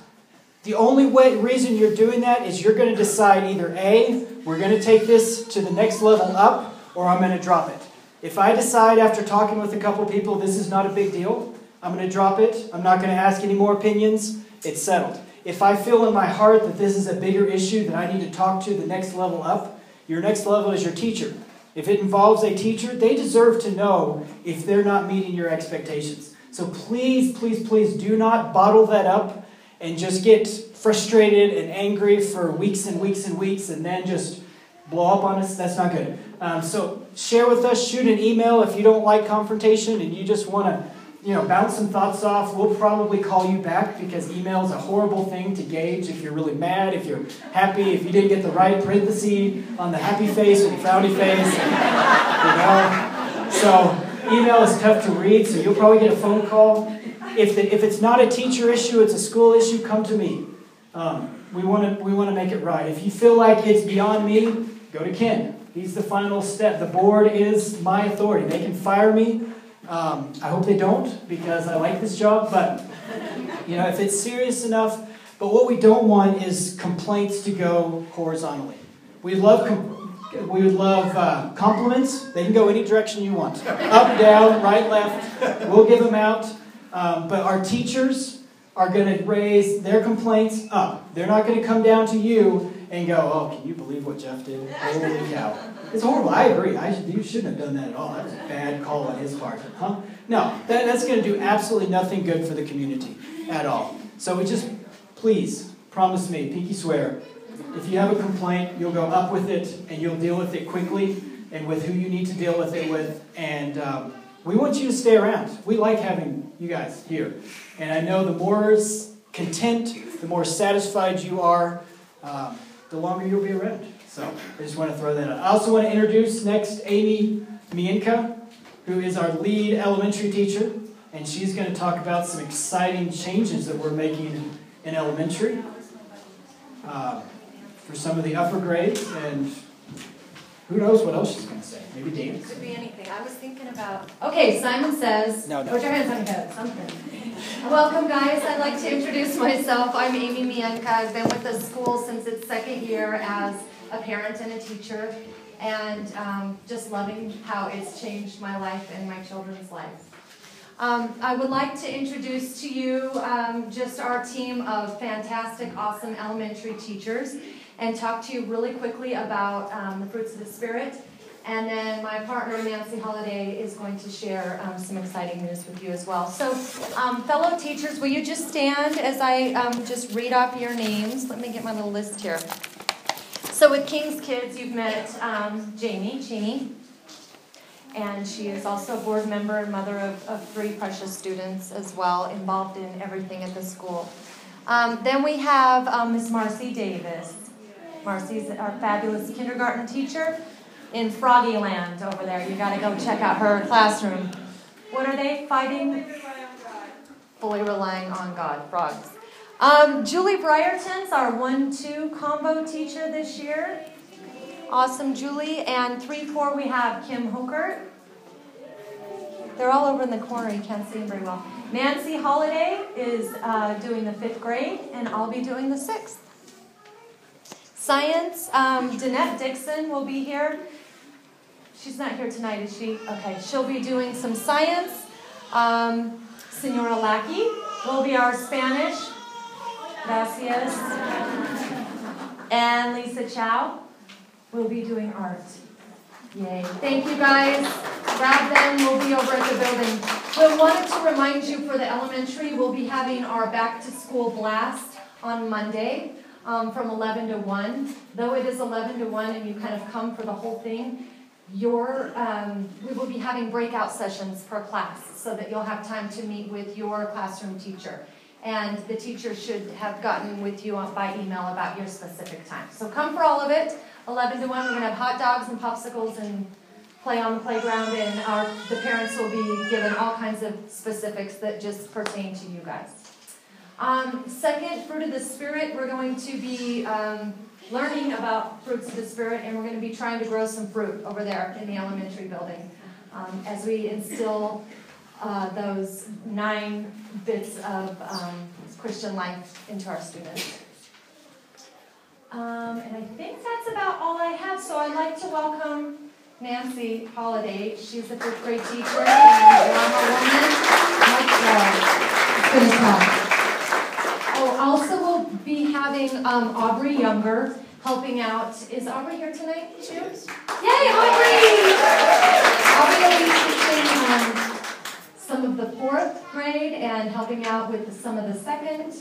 the only way, reason you're doing that is you're going to decide either A, we're going to take this to the next level up, or I'm going to drop it. If I decide after talking with a couple people this is not a big deal, I'm going to drop it. I'm not going to ask any more opinions. It's settled. If I feel in my heart that this is a bigger issue that I need to talk to the next level up, your next level is your teacher. If it involves a teacher, they deserve to know if they're not meeting your expectations. So please, please, please do not bottle that up and just get frustrated and angry for weeks and weeks and weeks and then just blow up on us. That's not good. Um, so share with us, shoot an email if you don't like confrontation and you just want to you know, bounce some thoughts off. We'll probably call you back because email is a horrible thing to gauge if you're really mad, if you're happy, if you didn't get the right parenthesis on the happy face or the frowny face. You know? So email is tough to read, so you'll probably get a phone call. If, the, if it's not a teacher issue, it's a school issue, come to me. Um, we want to we want to make it right. If you feel like it's beyond me, go to Ken. He's the final step. The board is my authority. They can fire me um, I hope they don't because I like this job, but you know, if it's serious enough, but what we don't want is complaints to go horizontally. We love we would love uh, compliments. They can go any direction you want, up, down, right, left. We'll give them out. Um, but our teachers are going to raise their complaints up. They're not going to come down to you and go, "Oh, can you believe what Jeff did? Holy cow!" It's horrible. I agree. I you shouldn't have done that at all. That was a bad call on his part. Huh? No, that, that's going to do absolutely nothing good for the community at all. So we just, please, promise me, pinky swear, if you have a complaint, you'll go up with it and you'll deal with it quickly and with who you need to deal with it with. And um, we want you to stay around. We like having you guys here. And I know the more content, the more satisfied you are, um, the longer you'll be around. So I just want to throw that out. I also want to introduce next Amy Mienka, who is our lead elementary teacher, and she's going to talk about some exciting changes that we're making in elementary uh, for some of the upper grades, and who knows what else she's going to say? Maybe dance. Could be anything. I was thinking about. Okay, Simon says. No, no. Put your hands on your head. Something. Welcome, guys. I'd like to introduce myself. I'm Amy Mienka. I've been with the school since its second year as a parent and a teacher, and um, just loving how it's changed my life and my children's lives. Um, I would like to introduce to you um, just our team of fantastic, awesome elementary teachers and talk to you really quickly about um, the fruits of the Spirit. And then my partner, Nancy Holiday, is going to share um, some exciting news with you as well. So, um, fellow teachers, will you just stand as I um, just read off your names? Let me get my little list here. So with King's Kids, you've met um, Jamie Cheney, and she is also a board member and mother of, of three precious students as well, involved in everything at the school. Um, then we have um, Miss Marcy Davis. Marcy's our fabulous kindergarten teacher in Froggy Land over there. You got to go check out her classroom. What are they fighting? Fully relying on God. Frogs. Um, Julie Brierton's our 1 2 combo teacher this year. Awesome, Julie. And 3 4, we have Kim Hooker. They're all over in the corner. You can't see them very well. Nancy Holiday is uh, doing the fifth grade, and I'll be doing the sixth. Science, um, Danette Dixon will be here. She's not here tonight, is she? Okay, she'll be doing some science. Um, Senora Lackey will be our Spanish. Gracias. And Lisa Chow will be doing art. Yay. Thank you guys. Grab them. We'll be over at the building. We wanted to remind you for the elementary, we'll be having our back to school blast on Monday um, from 11 to 1. Though it is 11 to 1 and you kind of come for the whole thing, your, um, we will be having breakout sessions per class so that you'll have time to meet with your classroom teacher and the teacher should have gotten with you by email about your specific time. So come for all of it. 11 to 1, we're going to have hot dogs and popsicles and play on the playground, and our, the parents will be given all kinds of specifics that just pertain to you guys. Um, second, fruit of the spirit, we're going to be um, learning about fruits of the spirit, and we're going to be trying to grow some fruit over there in the elementary building um, as we instill uh, those nine bits of um, Christian life into our students. Um, and I think that's about all I have. So I'd like to welcome Nancy Holiday. She's a fifth grade teacher and drama woman. Oh, also be having um, Aubrey Younger helping out. Is Aubrey here tonight too? Yay, Aubrey! Aubrey will be teaching um, some of the fourth grade and helping out with some of the second.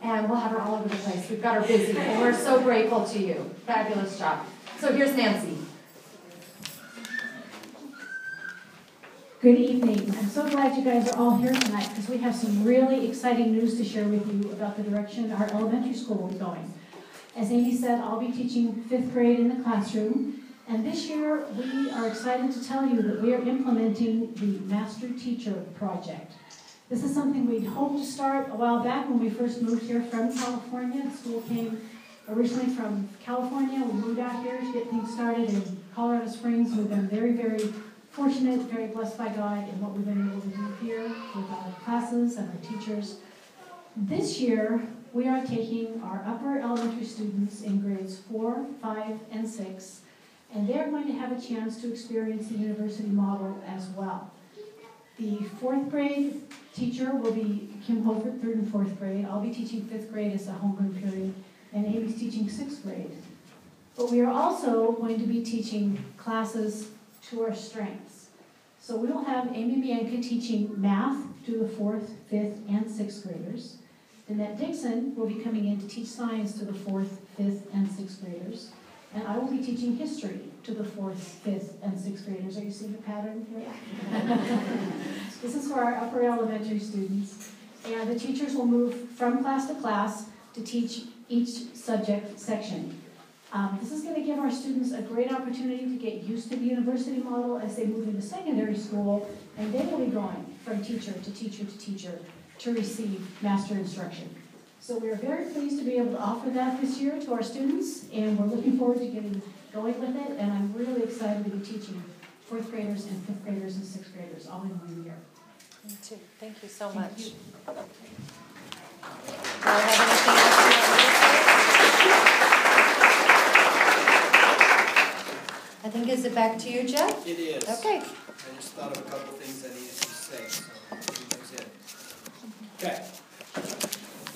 And we'll have her all over the place. We've got her busy, and we're so grateful to you. Fabulous job. So here's Nancy. Good evening. I'm so glad you guys are all here tonight because we have some really exciting news to share with you about the direction our elementary school will be going. As Amy said, I'll be teaching fifth grade in the classroom, and this year we are excited to tell you that we are implementing the Master Teacher Project. This is something we'd hoped to start a while back when we first moved here from California. The school came originally from California. We moved out here to get things started in Colorado Springs. We've been very, very fortunate, very blessed by God in what we've been able to do here with our classes and our teachers. This year, we are taking our upper elementary students in grades four, five, and six, and they're going to have a chance to experience the university model as well. The fourth grade teacher will be Kim Holford, third and fourth grade. I'll be teaching fifth grade as a homeroom period, and Amy's teaching sixth grade. But we are also going to be teaching classes to our strengths. So we will have Amy Bianca teaching math to the fourth, fifth, and sixth graders. Danette Dixon will be coming in to teach science to the fourth, fifth, and sixth graders. And I will be teaching history to the fourth, fifth, and sixth graders. Are you seeing the pattern here? this is for our upper elementary students. And the teachers will move from class to class to teach each subject section. Um, this is going to give our students a great opportunity to get used to the university model as they move into secondary school, and they will be going from teacher to teacher to teacher to receive master instruction. So we are very pleased to be able to offer that this year to our students, and we're looking forward to getting going with it, and I'm really excited to be teaching fourth graders and fifth graders and sixth graders all in one year. Me too. Thank you so Thank much. you. Do I have anything else you want me to say? I think, is it back to you, Jeff? It is. Okay. I just thought of a couple things I needed to say, so that was it. Okay.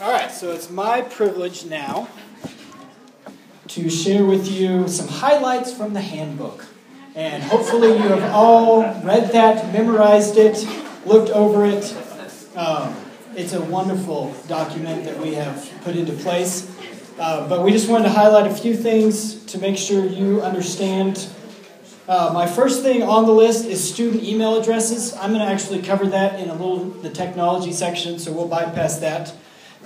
All right, so it's my privilege now to share with you some highlights from the handbook. And hopefully you have all read that, memorized it, looked over it. Um, it's a wonderful document that we have put into place. Uh, but we just wanted to highlight a few things to make sure you understand. Uh, my first thing on the list is student email addresses. I'm going to actually cover that in a little the technology section, so we'll bypass that.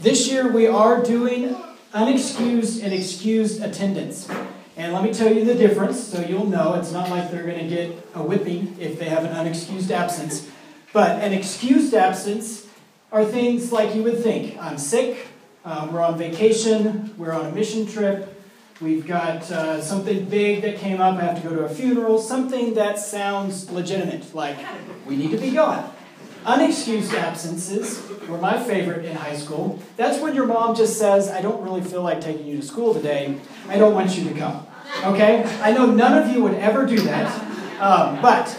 This year we are doing unexcused and excused attendance. And let me tell you the difference so you'll know. It's not like they're going to get a whipping if they have an unexcused absence. But an excused absence are things like you would think I'm sick, um, we're on vacation, we're on a mission trip, we've got uh, something big that came up, I have to go to a funeral, something that sounds legitimate, like we need to be gone. Unexcused absences were my favorite in high school. That's when your mom just says, I don't really feel like taking you to school today, I don't want you to come. Okay? I know none of you would ever do that, um, but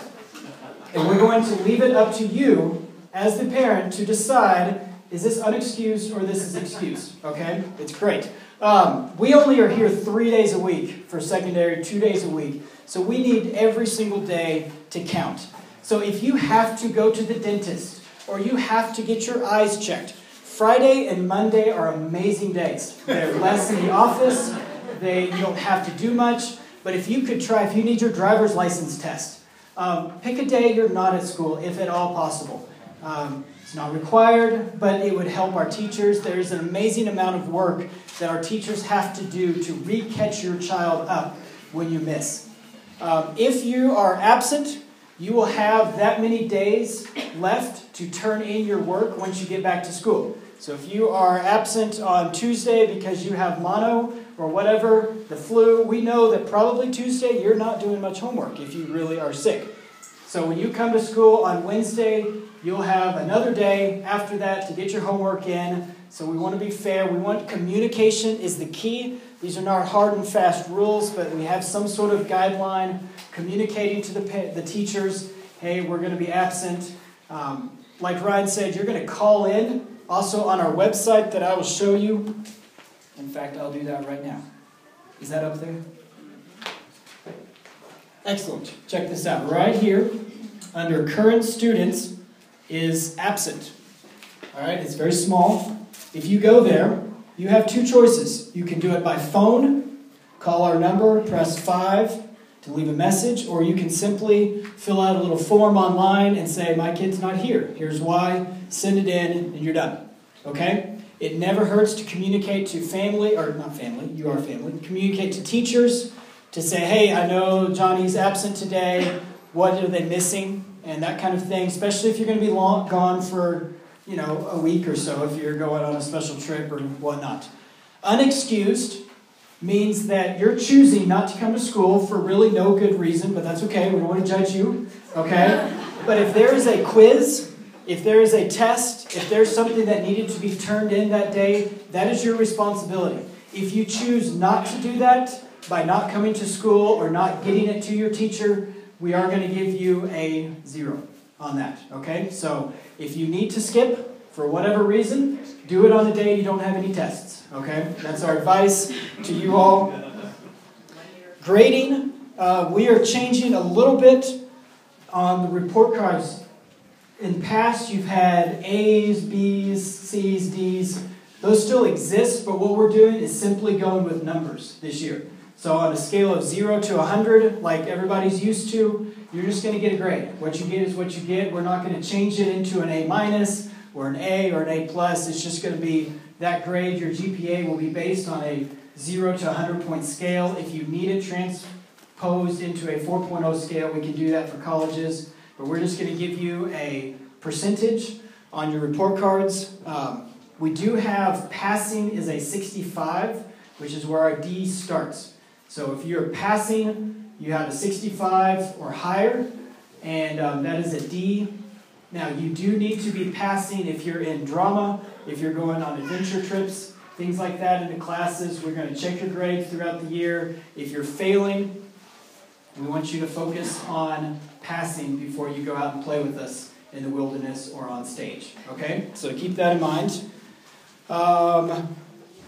we're going to leave it up to you as the parent to decide is this unexcused or this is excused? Okay? It's great. Um, we only are here three days a week for secondary, two days a week. So we need every single day to count. So if you have to go to the dentist or you have to get your eyes checked, Friday and Monday are amazing days. They're less in the office, they, you don't have to do much. But if you could try, if you need your driver's license test, um, pick a day you're not at school, if at all possible. Um, it's not required, but it would help our teachers. There's an amazing amount of work that our teachers have to do to re-catch your child up when you miss. Um, if you are absent, you will have that many days left to turn in your work once you get back to school. So if you are absent on Tuesday because you have mono or whatever, the flu, we know that probably Tuesday you're not doing much homework if you really are sick. So when you come to school on Wednesday, you'll have another day after that to get your homework in. So we want to be fair. We want communication is the key. These are not hard and fast rules, but we have some sort of guideline communicating to the, the teachers, hey, we're going to be absent. Um, like Ryan said, you're going to call in also on our website that I will show you. In fact, I'll do that right now. Is that up there? Excellent. Check this out. Right here, under current students, is absent. All right, it's very small. If you go there, you have two choices. You can do it by phone, call our number, press 5 to leave a message, or you can simply fill out a little form online and say, My kid's not here. Here's why. Send it in, and you're done. Okay? It never hurts to communicate to family, or not family, you are family, communicate to teachers to say, Hey, I know Johnny's absent today. What are they missing? And that kind of thing, especially if you're going to be long, gone for you know, a week or so if you're going on a special trip or whatnot. Unexcused means that you're choosing not to come to school for really no good reason, but that's okay. We don't want to judge you, okay? But if there is a quiz, if there is a test, if there's something that needed to be turned in that day, that is your responsibility. If you choose not to do that by not coming to school or not getting it to your teacher, we are going to give you a zero on that, okay? So if you need to skip for whatever reason, do it on the day you don't have any tests, okay? That's our advice to you all. Grading, uh, we are changing a little bit on the report cards. In past, you've had A's, B's, C's, D's. Those still exist, but what we're doing is simply going with numbers this year. So on a scale of 0 to 100, like everybody's used to, you're just going to get a grade. What you get is what you get. We're not going to change it into an A minus or an A or an A plus. It's just going to be that grade. Your GPA will be based on a 0 to 100 point scale. If you need it transposed into a 4.0 scale, we can do that for colleges. But we're just going to give you a percentage on your report cards. Um, we do have passing is a 65, which is where our D starts. So if you're passing, you have a 65 or higher, and um, that is a D. Now, you do need to be passing if you're in drama, if you're going on adventure trips, things like that in the classes. We're going to check your grades throughout the year. If you're failing, we want you to focus on passing before you go out and play with us in the wilderness or on stage. Okay? So keep that in mind. Um,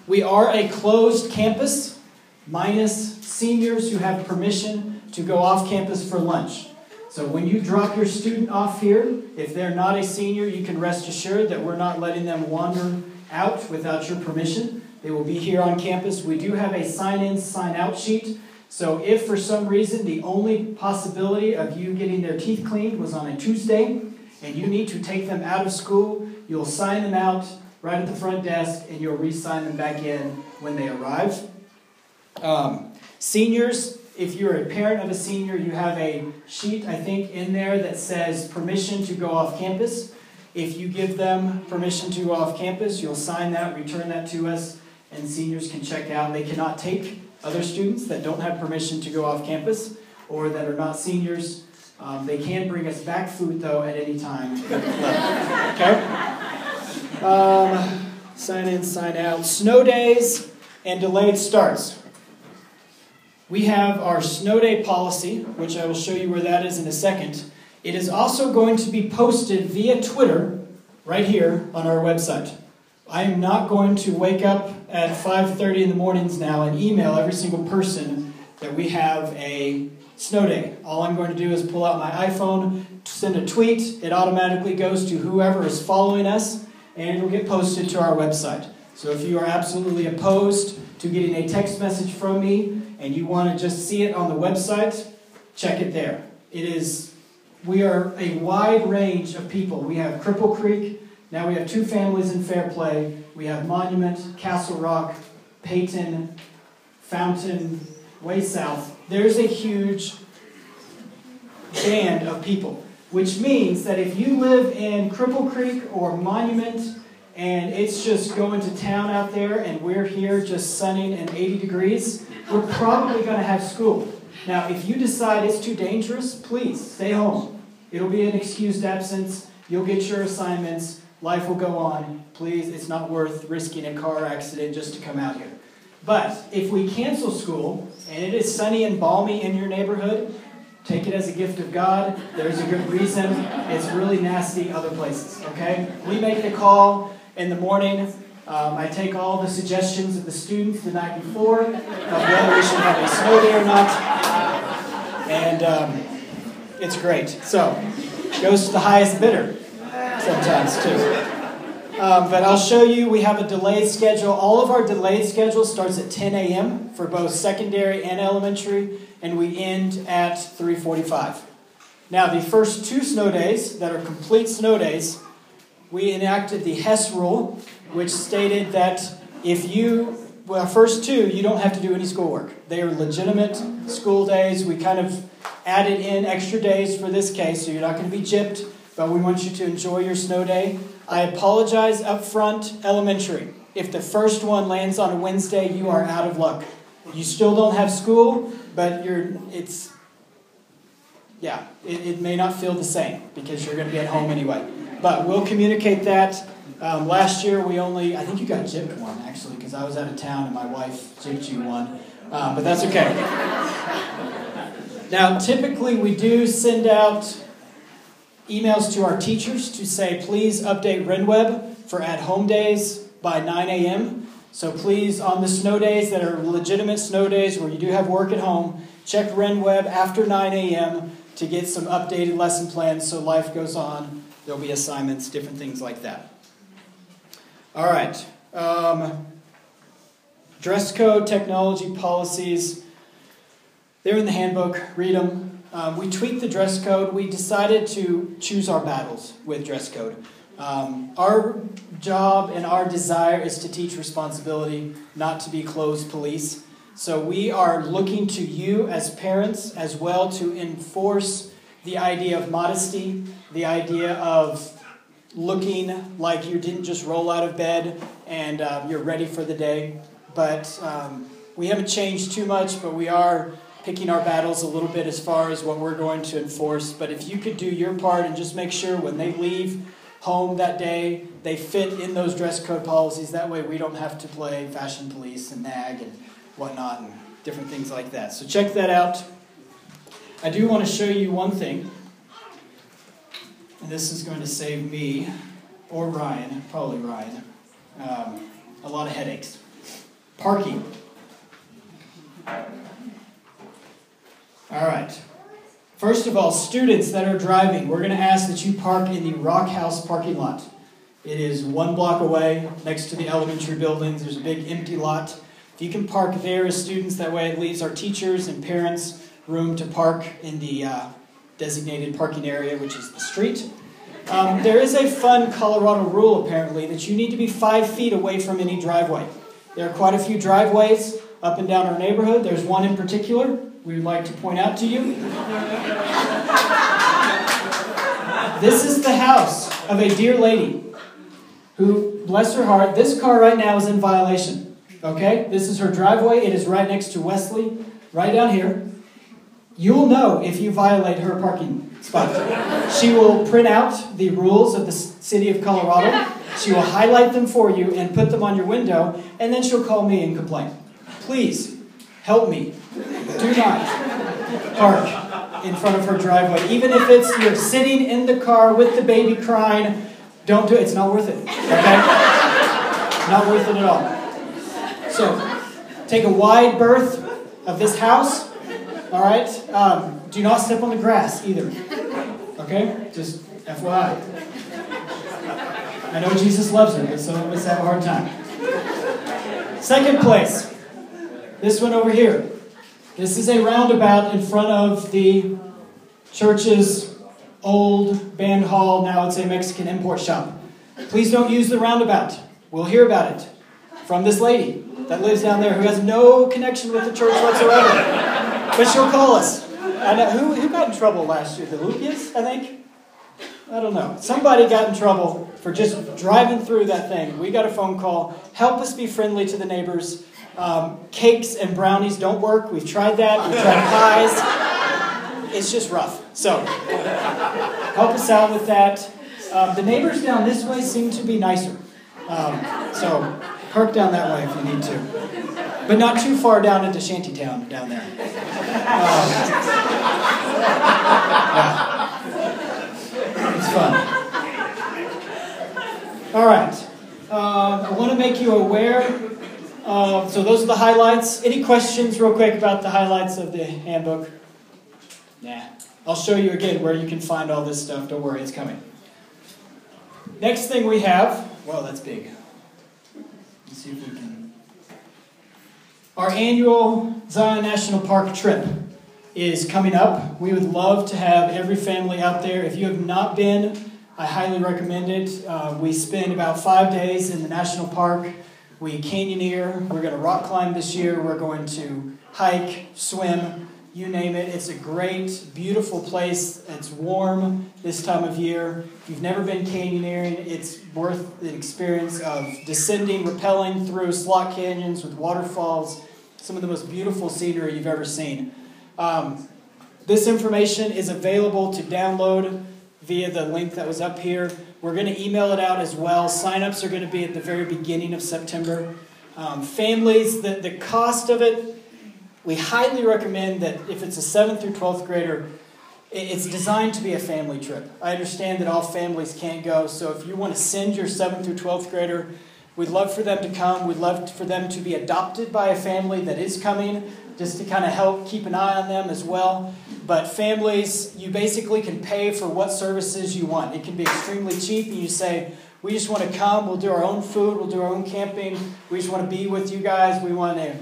we are a closed campus minus seniors who have permission to go off campus for lunch. So when you drop your student off here, if they're not a senior, you can rest assured that we're not letting them wander out without your permission. They will be here on campus. We do have a sign in, sign out sheet. So if for some reason the only possibility of you getting their teeth cleaned was on a Tuesday and you need to take them out of school, you'll sign them out right at the front desk and you'll re sign them back in when they arrive. Um, seniors, if you're a parent of a senior, you have a sheet, I think, in there that says permission to go off campus. If you give them permission to go off campus, you'll sign that, return that to us, and seniors can check out. They cannot take other students that don't have permission to go off campus or that are not seniors. Um, they can bring us back food, though, at any time. okay? Um, sign in, sign out. Snow days and delayed starts. We have our snow day policy, which I will show you where that is in a second. It is also going to be posted via Twitter right here on our website. I am not going to wake up at 5:30 in the mornings now and email every single person that we have a snow day. All I'm going to do is pull out my iPhone, send a tweet, it automatically goes to whoever is following us and it will get posted to our website. So if you are absolutely opposed to getting a text message from me and you want to just see it on the website, check it there. It is, we are a wide range of people. We have Cripple Creek, now we have two families in Fairplay. We have Monument, Castle Rock, Peyton, Fountain, way south. There's a huge band of people, which means that if you live in Cripple Creek or Monument and it's just going to town out there and we're here just sunning and 80 degrees, we're probably going to have school. Now, if you decide it's too dangerous, please stay home. It'll be an excused absence. You'll get your assignments. Life will go on. Please, it's not worth risking a car accident just to come out here. But if we cancel school and it is sunny and balmy in your neighborhood, take it as a gift of God. There's a good reason. It's really nasty other places, okay? We make the call in the morning. Um, I take all the suggestions of the students the night before of whether we should have a snow day or not. And um, it's great. So, goes to the highest bidder sometimes too. Um, but I'll show you, we have a delayed schedule. All of our delayed schedule starts at 10 a.m. for both secondary and elementary, and we end at 3.45. Now, the first two snow days that are complete snow days, we enacted the Hess rule, which stated that if you, well, first two, you don't have to do any schoolwork. They are legitimate school days. We kind of added in extra days for this case, so you're not going to be gypped, but we want you to enjoy your snow day. I apologize up front, elementary. If the first one lands on a Wednesday, you are out of luck. You still don't have school, but you're it's yeah, it, it may not feel the same because you're going to be at home anyway. But we'll communicate that. Um, last year we only, I think you got gypped one actually because I was out of town and my wife gypped you one, um, but that's okay. Now, typically we do send out emails to our teachers to say, please update RenWeb for at home days by 9 a.m. So please, on the snow days that are legitimate snow days where you do have work at home, check RenWeb after 9 a.m. to get some updated lesson plans so life goes on. There'll be assignments, different things like that. All right. Um, dress code, technology, policies. They're in the handbook. Read them. Um, we tweaked the dress code. We decided to choose our battles with dress code. Um, our job and our desire is to teach responsibility, not to be closed police. So we are looking to you as parents as well to enforce the idea of modesty, the idea of looking like you didn't just roll out of bed and uh, you're ready for the day. But um, we haven't changed too much, but we are picking our battles a little bit as far as what we're going to enforce. But if you could do your part and just make sure when they leave home that day, they fit in those dress code policies. That way we don't have to play fashion police and nag and whatnot and different things like that. So check that out. I do want to show you one thing. And this is going to save me or Ryan, probably Ryan, um, a lot of headaches. Parking. All right. First of all, students that are driving, we're going to ask that you park in the Rock House parking lot. It is one block away next to the elementary buildings. There's a big empty lot. If you can park there as students, that way it leaves our teachers and parents room to park in the uh, designated parking area, which is the street. Um, there is a fun Colorado rule, apparently, that you need to be five feet away from any driveway. There are quite a few driveways up and down our neighborhood. There's one in particular we would like to point out to you. this is the house of a dear lady who, bless her heart, this car right now is in violation. Okay? This is her driveway. It is right next to Wesley, right down here. You'll know if you violate her parking spot. She will print out the rules of the city of Colorado. She will highlight them for you and put them on your window, and then she'll call me and complain. Please help me. Do not park in front of her driveway. Even if it's you're sitting in the car with the baby crying, don't do it. It's not worth it. Okay? Not worth it at all. So, take a wide berth of this house. All right? Um, do not step on the grass either. Okay? Just FYI. I know Jesus loves her, but some of us have a hard time. Second place. This one over here. This is a roundabout in front of the church's old band hall. Now it's a Mexican import shop. Please don't use the roundabout. We'll hear about it from this lady that lives down there who has no connection with the church whatsoever. But she'll call us. Know who who got in trouble last year. The Lupias, I think. I don't know. Somebody got in trouble for just driving through that thing. We got a phone call. Help us be friendly to the neighbors. Um, cakes and brownies don't work. We've tried that. We've tried pies. It's just rough. So help us out with that. Um, the neighbors down this way seem to be nicer. Um, so park down that way if you need to. But not too far down into Shantytown down there. Um, yeah. It's fun. All right. Um, I want to make you aware. Uh, so those are the highlights. Any questions, real quick, about the highlights of the handbook? Nah. I'll show you again where you can find all this stuff. Don't worry, it's coming. Next thing we have. Well, that's big. Let's see if we can. Our annual Zion National Park trip is coming up. We would love to have every family out there. If you have not been, I highly recommend it. Uh, we spend about five days in the national park. We canyoneer. We're going to rock climb this year. We're going to hike, swim, you name it. It's a great, beautiful place. It's warm this time of year. If you've never been canyoneering, it's worth the experience of descending, rappelling through slot canyons with waterfalls, some of the most beautiful scenery you've ever seen. Um, this information is available to download via the link that was up here. We're going to email it out as well. Sign-ups are going to be at the very beginning of September. Um, families, the, the cost of it, we highly recommend that if it's a 7th through 12th grader, it's designed to be a family trip. I understand that all families can't go, so if you want to send your 7th through 12th grader, we'd love for them to come. We'd love for them to be adopted by a family that is coming just to kind of help keep an eye on them as well. But families, you basically can pay for what services you want. It can be extremely cheap, and you say, we just want to come, we'll do our own food, we'll do our own camping, we just want to be with you guys, we want to,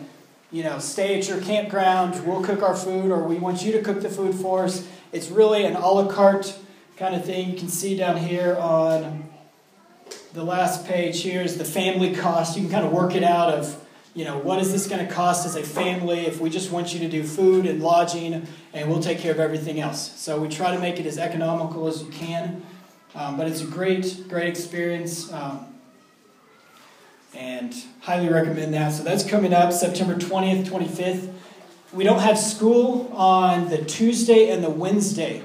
you know, stay at your campground, we'll cook our food, or we want you to cook the food for us. It's really an a la carte kind of thing. You can see down here on the last page here is the family cost. You can kind of work it out of you know, what is this going to cost as a family if we just want you to do food and lodging and we'll take care of everything else? So we try to make it as economical as you can. Um, but it's a great, great experience. Um, and highly recommend that. So that's coming up September 20th, 25th. We don't have school on the Tuesday and the Wednesday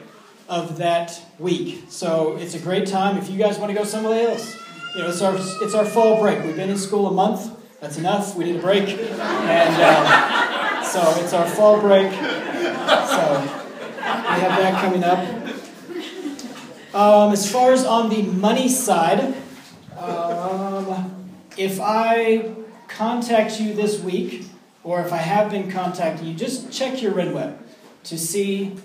of that week. So it's a great time if you guys want to go somewhere else. You know, it's our, it's our fall break. We've been in school a month that's enough. We need a break. And um, so it's our fall break. So we have that coming up. Um, as far as on the money side, um, if I contact you this week, or if I have been contacting you, just check your RenWeb to see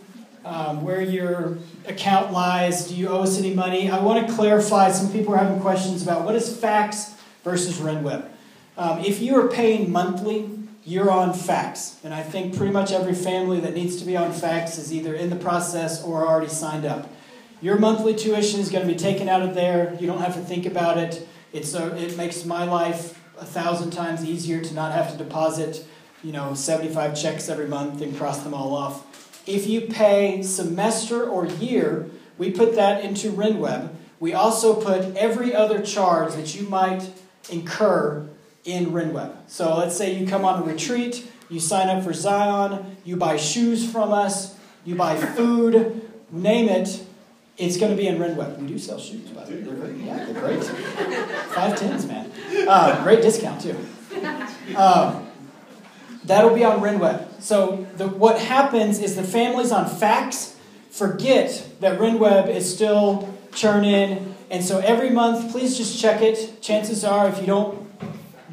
um, where your account lies. Do you owe us any money? I want to clarify. Some people are having questions about what is FACTS versus RenWeb. Um, if you are paying monthly, you're on FACTS. And I think pretty much every family that needs to be on FACTS is either in the process or already signed up. Your monthly tuition is going to be taken out of there. You don't have to think about it. It's a, it makes my life a thousand times easier to not have to deposit, you know, 75 checks every month and cross them all off. If you pay semester or year, we put that into RenWeb. We also put every other charge that you might incur in RenWeb. So let's say you come on a retreat, you sign up for Zion, you buy shoes from us, you buy food, name it, it's going to be in RenWeb. We do sell shoes, by the way. They're, yeah, they're great. Five tens, man. Uh, great discount, too. Um, that'll be on RenWeb. So the, what happens is the families on FACTS forget that RenWeb is still churning. And so every month, please just check it. Chances are, if you don't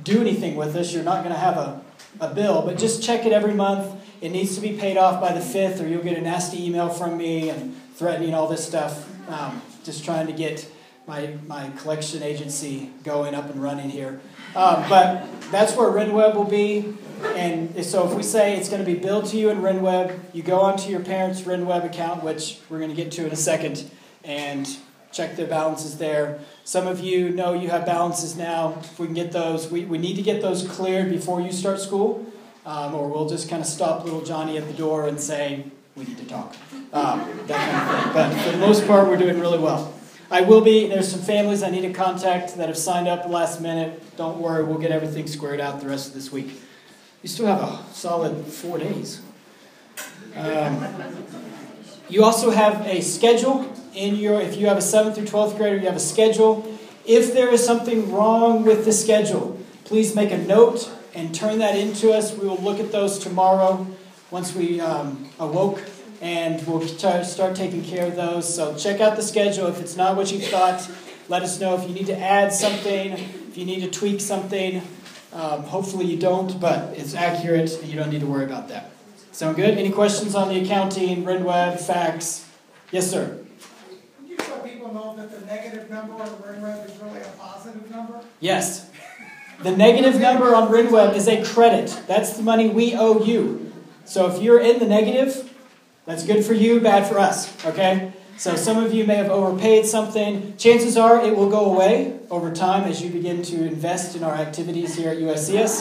do anything with this, you're not going to have a, a bill. But just check it every month. It needs to be paid off by the 5th, or you'll get a nasty email from me and threatening all this stuff. Um, just trying to get my, my collection agency going up and running here. Um, but that's where RenWeb will be. And so if we say it's going to be billed to you in RenWeb, you go onto your parents' RenWeb account, which we're going to get to in a second, and check their balances there. Some of you know you have balances now. If we can get those, we, we need to get those cleared before you start school, um, or we'll just kind of stop little Johnny at the door and say, we need to talk. Um, that kind of thing. But for the most part, we're doing really well. I will be, there's some families I need to contact that have signed up last minute. Don't worry, we'll get everything squared out the rest of this week. You still have a solid four days. Um, you also have a schedule in your, if you have a 7th through 12th grader, you have a schedule. If there is something wrong with the schedule, please make a note and turn that into us. We will look at those tomorrow once we um, awoke and we'll start taking care of those. So check out the schedule. If it's not what you thought, let us know. If you need to add something, if you need to tweak something, um, hopefully you don't, but it's accurate and you don't need to worry about that. Sound good? Any questions on the accounting, RenWeb, FACTS? Yes, sir. Could you let people know that the negative number on RenWeb is really a positive number? Yes. The negative number on RenWeb is a credit. That's the money we owe you. So if you're in the negative, that's good for you, bad for us, okay? So some of you may have overpaid something. Chances are it will go away over time as you begin to invest in our activities here at USCS.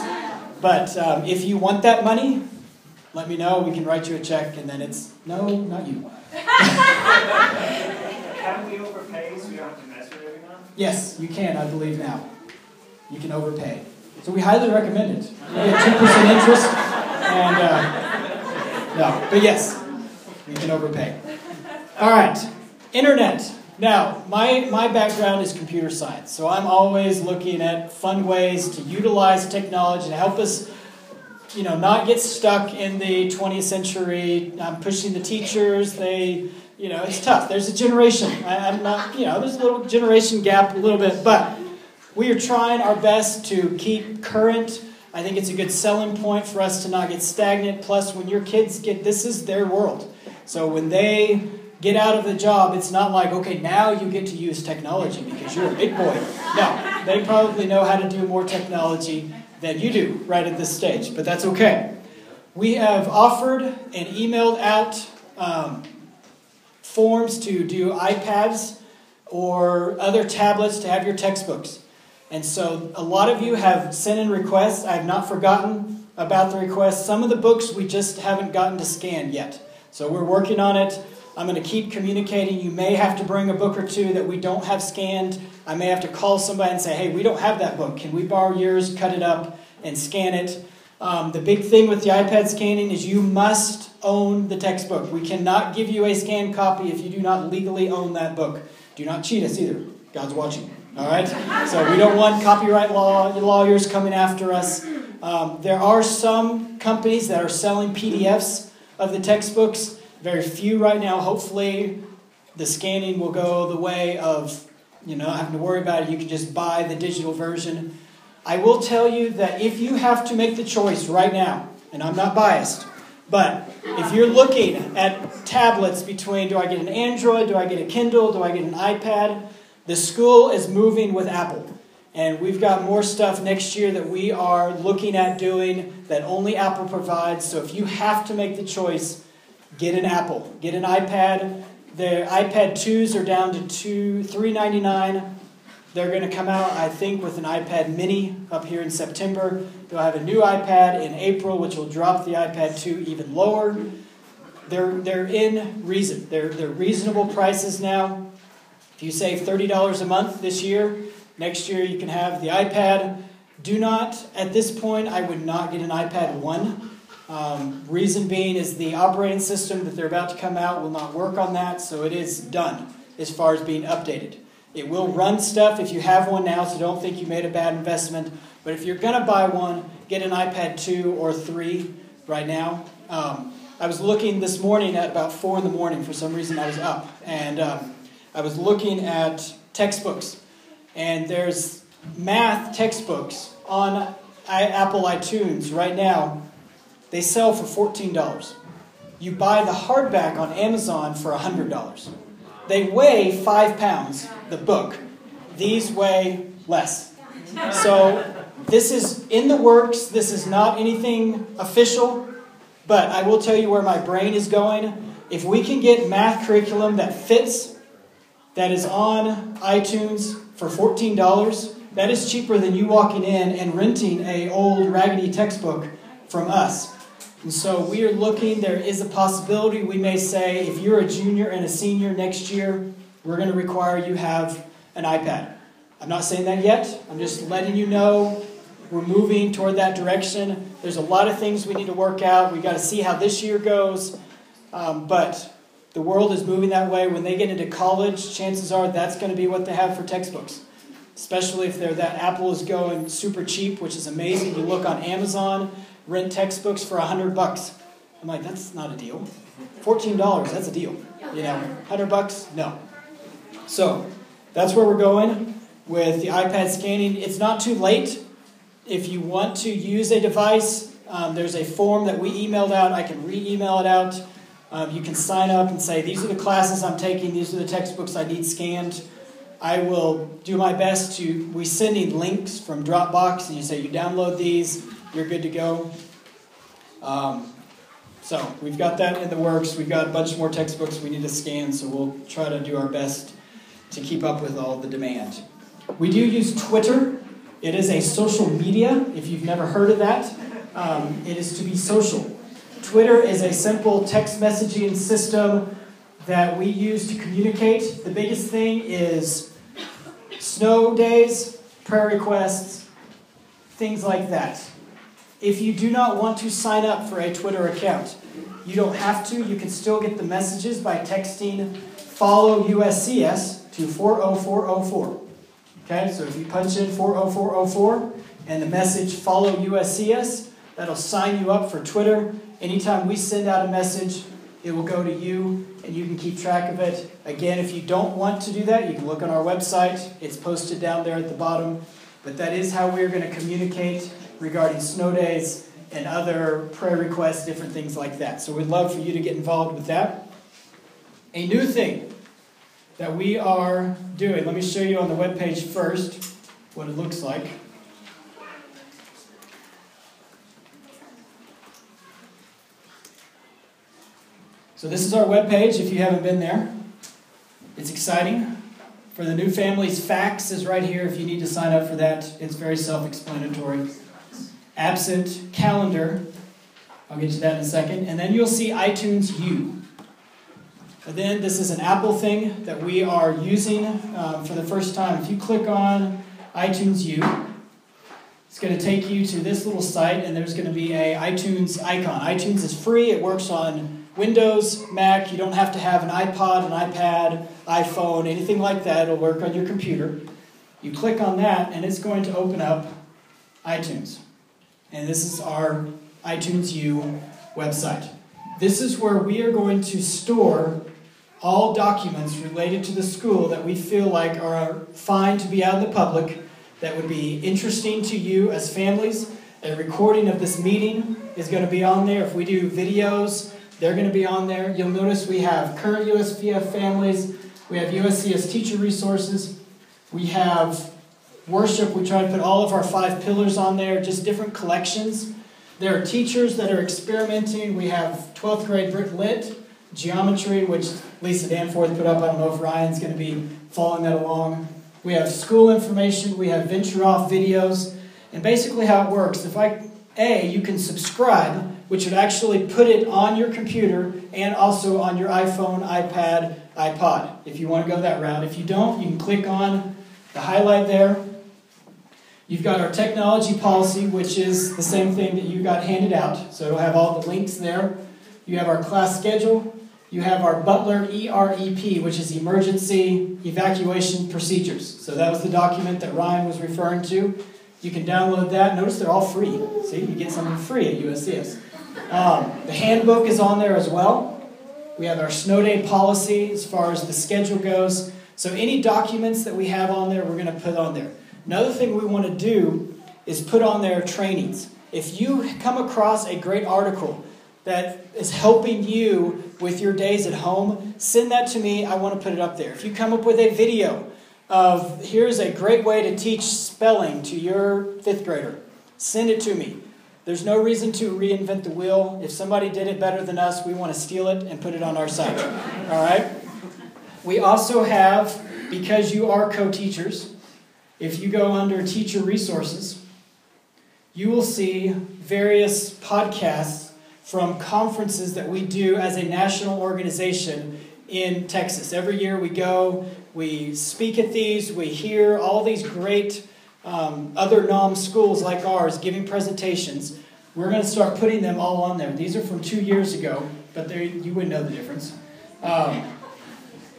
But um, if you want that money, let me know. We can write you a check, and then it's no, not you. Can we overpay so we don't have to mess with every month? Yes, you can, I believe now. You can overpay. So we highly recommend it. You get 2% interest, and uh, no, but yes, you can overpay. All right, internet. Now, my, my background is computer science, so I'm always looking at fun ways to utilize technology to help us, you know, not get stuck in the 20th century. I'm pushing the teachers. They, you know, it's tough. There's a generation. I, I'm not, you know, there's a little generation gap a little bit, but we are trying our best to keep current. I think it's a good selling point for us to not get stagnant. Plus, when your kids get, this is their world. So when they get out of the job, it's not like, okay, now you get to use technology because you're a big boy. No, they probably know how to do more technology than you do right at this stage, but that's okay. We have offered and emailed out um, forms to do iPads or other tablets to have your textbooks. And so a lot of you have sent in requests. I have not forgotten about the requests. Some of the books we just haven't gotten to scan yet. So we're working on it. I'm going to keep communicating. You may have to bring a book or two that we don't have scanned. I may have to call somebody and say, hey, we don't have that book. Can we borrow yours, cut it up, and scan it? Um, the big thing with the iPad scanning is you must own the textbook. We cannot give you a scanned copy if you do not legally own that book. Do not cheat us either. God's watching. All right? So we don't want copyright law lawyers coming after us. Um, there are some companies that are selling PDFs of the textbooks. Very few right now. Hopefully, the scanning will go the way of you know having to worry about it. You can just buy the digital version. I will tell you that if you have to make the choice right now, and I'm not biased, but if you're looking at tablets between do I get an Android, do I get a Kindle, do I get an iPad, the school is moving with Apple. And we've got more stuff next year that we are looking at doing that only Apple provides. So if you have to make the choice, get an Apple, get an iPad. The iPad 2s are down to two, 399. They're going to come out, I think, with an iPad mini up here in September. They'll have a new iPad in April, which will drop the iPad 2 even lower. They're, they're in reason. They're, they're reasonable prices now. If you save $30 a month this year, Next year, you can have the iPad. Do not, at this point, I would not get an iPad 1. Um, reason being is the operating system that they're about to come out will not work on that, so it is done as far as being updated. It will run stuff if you have one now, so don't think you made a bad investment. But if you're going to buy one, get an iPad 2 or 3 right now. Um, I was looking this morning at about 4 in the morning. For some reason, I was up. And um, I was looking at textbooks and there's math textbooks on Apple iTunes right now. They sell for $14. You buy the hardback on Amazon for $100. They weigh five pounds, the book. These weigh less. So this is in the works. This is not anything official, but I will tell you where my brain is going. If we can get math curriculum that fits, that is on iTunes, for $14, that is cheaper than you walking in and renting a old raggedy textbook from us. And so we are looking, there is a possibility we may say if you're a junior and a senior next year, we're going to require you have an iPad. I'm not saying that yet. I'm just letting you know we're moving toward that direction. There's a lot of things we need to work out. we got to see how this year goes. Um, but the world is moving that way. When they get into college, chances are that's going to be what they have for textbooks. Especially if they're that Apple is going super cheap, which is amazing. You look on Amazon, rent textbooks for a hundred bucks. I'm like, that's not a deal. Fourteen dollars, that's a deal. You know, hundred bucks, no. So that's where we're going with the iPad scanning. It's not too late. If you want to use a device, um, there's a form that we emailed out. I can re email it out. Um, you can sign up and say, These are the classes I'm taking, these are the textbooks I need scanned. I will do my best to. We send you links from Dropbox, and you say, You download these, you're good to go. Um, so we've got that in the works. We've got a bunch more textbooks we need to scan, so we'll try to do our best to keep up with all the demand. We do use Twitter. It is a social media, if you've never heard of that. Um, it is to be social. Twitter is a simple text messaging system that we use to communicate. The biggest thing is snow days, prayer requests, things like that. If you do not want to sign up for a Twitter account, you don't have to. You can still get the messages by texting follow USCS to 40404. Okay, so if you punch in 40404 and the message follow USCS, that'll sign you up for Twitter. Anytime we send out a message, it will go to you and you can keep track of it. Again, if you don't want to do that, you can look on our website. It's posted down there at the bottom. But that is how we're going to communicate regarding snow days and other prayer requests, different things like that. So we'd love for you to get involved with that. A new thing that we are doing, let me show you on the web page first what it looks like. So this is our web page if you haven't been there. It's exciting. For the new families, FACTS is right here if you need to sign up for that. It's very self explanatory absent calendar. I'll get to that in a second. And then you'll see iTunes U. And then this is an Apple thing that we are using um, for the first time. If you click on iTunes U, it's going to take you to this little site, and there's going to be a iTunes icon. iTunes is free. It works on Windows, Mac. You don't have to have an iPod, an iPad, iPhone, anything like that. It'll work on your computer. You click on that, and it's going to open up iTunes. And this is our iTunes U website. This is where we are going to store all documents related to the school that we feel like are fine to be out in the public, that would be interesting to you as families. A recording of this meeting is going to be on there. If we do videos, they're going to be on there. You'll notice we have current USVF families, we have USCS teacher resources, we have Worship, we try to put all of our five pillars on there, just different collections. There are teachers that are experimenting. We have 12th grade Brit Lit, geometry, which Lisa Danforth put up. I don't know if Ryan's going to be following that along. We have school information. We have venture off videos. And basically, how it works if I, A, you can subscribe, which would actually put it on your computer and also on your iPhone, iPad, iPod, if you want to go that route. If you don't, you can click on the highlight there You've got our technology policy, which is the same thing that you got handed out. So it'll have all the links there. You have our class schedule. You have our Butler EREP, which is Emergency Evacuation Procedures. So that was the document that Ryan was referring to. You can download that. Notice they're all free. See, you get something free at USCS. Um, the handbook is on there as well. We have our snow day policy as far as the schedule goes. So any documents that we have on there, we're going to put on there. Another thing we want to do is put on their trainings. If you come across a great article that is helping you with your days at home, send that to me. I want to put it up there. If you come up with a video of here's a great way to teach spelling to your fifth grader, send it to me. There's no reason to reinvent the wheel. If somebody did it better than us, we want to steal it and put it on our site. All right? We also have, because you are co teachers, if you go under teacher resources, you will see various podcasts from conferences that we do as a national organization in Texas. Every year we go, we speak at these, we hear all these great um, other NAUMS schools like ours giving presentations. We're going to start putting them all on there. These are from two years ago, but you wouldn't know the difference. Um,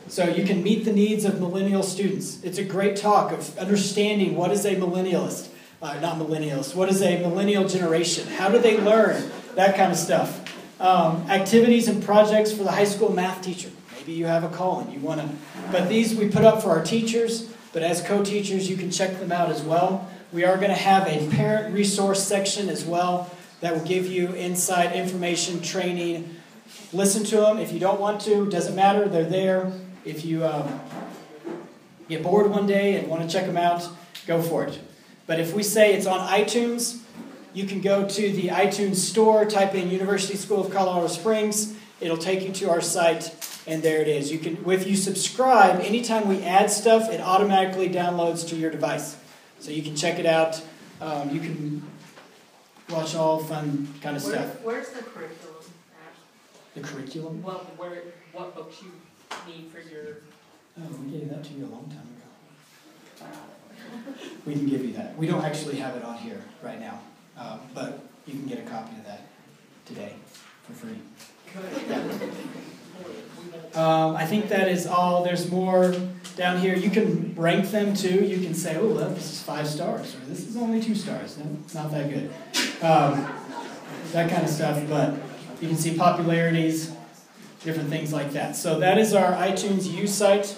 so you can meet the needs of millennial students. It's a great talk of understanding what is a millennialist, uh, not millennialist, what is a millennial generation? How do they learn? That kind of stuff. Um, activities and projects for the high school math teacher. Maybe you have a calling, you want to. But these we put up for our teachers, but as co teachers, you can check them out as well. We are going to have a parent resource section as well that will give you insight, information, training. Listen to them. If you don't want to, doesn't matter, they're there. If you um, get bored one day and want to check them out, go for it. But if we say it's on iTunes, you can go to the iTunes store, type in University School of Colorado Springs. It'll take you to our site, and there it is. You can, if you subscribe, anytime we add stuff, it automatically downloads to your device, so you can check it out. Um, you can watch all fun kind of Where, stuff. where's the curriculum at? The curriculum. What, where, what books you need for your, Oh, we gave that to you a long time ago. We can give you that. We don't actually have it on here right now, uh, but you can get a copy of that today for free. Um, I think that is all. There's more down here. You can rank them too. You can say, oh, well, this is five stars, or this is only two stars. No, it's not that good. Um, that kind of stuff. But you can see popularities, different things like that. So that is our iTunes U site,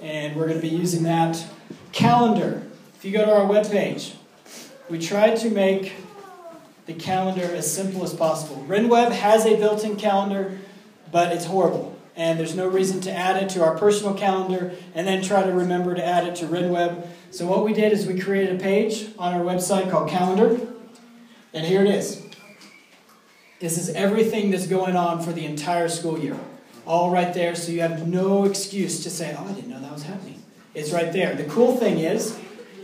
and we're going to be using that. Calendar. If you go to our webpage, we tried to make the calendar as simple as possible. RenWeb has a built in calendar, but it's horrible. And there's no reason to add it to our personal calendar and then try to remember to add it to RenWeb. So, what we did is we created a page on our website called Calendar. And here it is. This is everything that's going on for the entire school year. All right there, so you have no excuse to say, oh, I didn't know that was happening. It's right there. The cool thing is,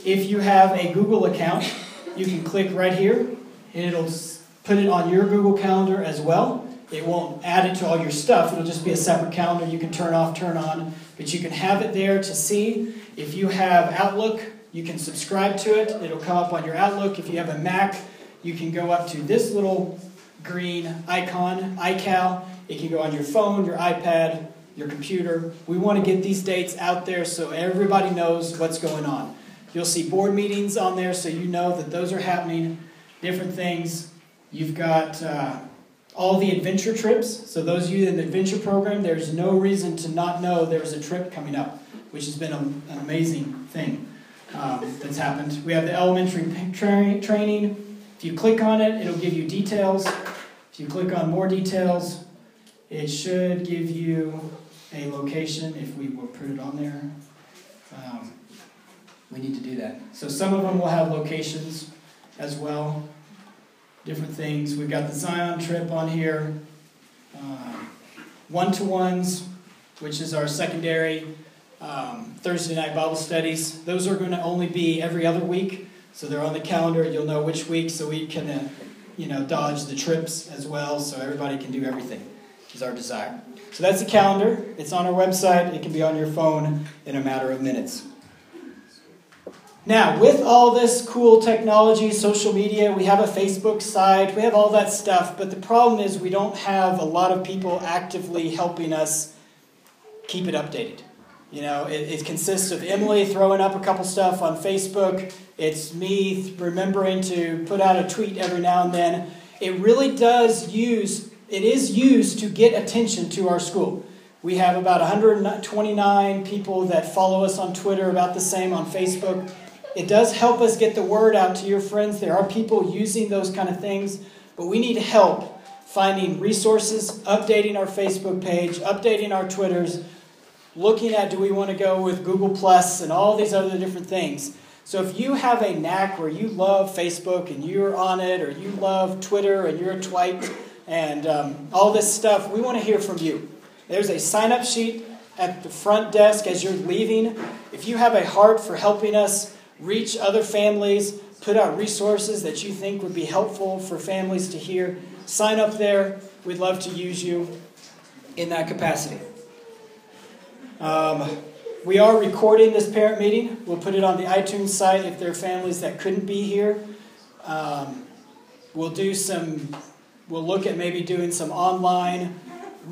if you have a Google account, you can click right here, and it'll put it on your Google Calendar as well. It won't add it to all your stuff, it'll just be a separate calendar you can turn off, turn on, but you can have it there to see. If you have Outlook, you can subscribe to it, it'll come up on your Outlook. If you have a Mac, you can go up to this little green icon, iCal. It can go on your phone, your iPad, your computer. We want to get these dates out there so everybody knows what's going on. You'll see board meetings on there so you know that those are happening, different things. You've got uh, all the adventure trips. So, those of you in the adventure program, there's no reason to not know there's a trip coming up, which has been a, an amazing thing um, that's happened. We have the elementary tra- training. If you click on it, it'll give you details. If you click on more details, it should give you a location if we will put it on there. Um, we need to do that. So some of them will have locations as well, different things. We've got the Zion trip on here, one to ones, which is our secondary um, Thursday night Bible studies. Those are going to only be every other week, so they're on the calendar. You'll know which week, so we can, uh, you know, dodge the trips as well, so everybody can do everything. Is our desire. So that's the calendar. It's on our website. It can be on your phone in a matter of minutes. Now, with all this cool technology, social media, we have a Facebook site, we have all that stuff, but the problem is we don't have a lot of people actively helping us keep it updated. You know, it, it consists of Emily throwing up a couple stuff on Facebook, it's me remembering to put out a tweet every now and then. It really does use, it is used to get attention to our school. We have about 129 people that follow us on Twitter, about the same on Facebook. It does help us get the word out to your friends. There are people using those kind of things, but we need help finding resources, updating our Facebook page, updating our Twitters, looking at do we want to go with Google Plus and all these other different things. So if you have a knack where you love Facebook and you're on it, or you love Twitter and you're a twite and um, all this stuff, we want to hear from you. There's a sign up sheet at the front desk as you're leaving. If you have a heart for helping us reach other families, put out resources that you think would be helpful for families to hear, sign up there. We'd love to use you in that capacity. Um, we are recording this parent meeting. We'll put it on the iTunes site if there are families that couldn't be here. Um, we'll do some, we'll look at maybe doing some online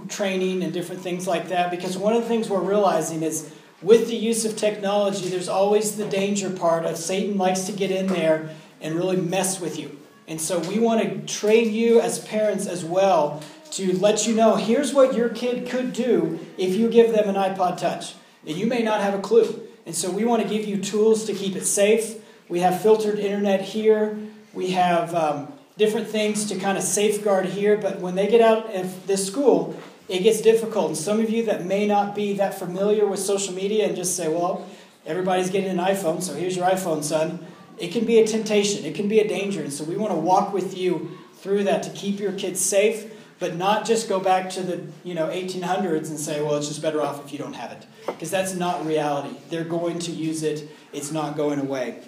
training and different things like that because one of the things we're realizing is with the use of technology, there's always the danger part of Satan likes to get in there and really mess with you. And so we want to train you as parents as well to let you know here's what your kid could do if you give them an iPod Touch. And you may not have a clue. And so we want to give you tools to keep it safe. We have filtered internet here. We have um, different things to kind of safeguard here. But when they get out of this school, it gets difficult. And some of you that may not be that familiar with social media and just say, well, everybody's getting an iPhone, so here's your iPhone, son. It can be a temptation, it can be a danger. And so we want to walk with you through that to keep your kids safe, but not just go back to the you know 1800s and say, well, it's just better off if you don't have it. Because that's not reality. They're going to use it, it's not going away.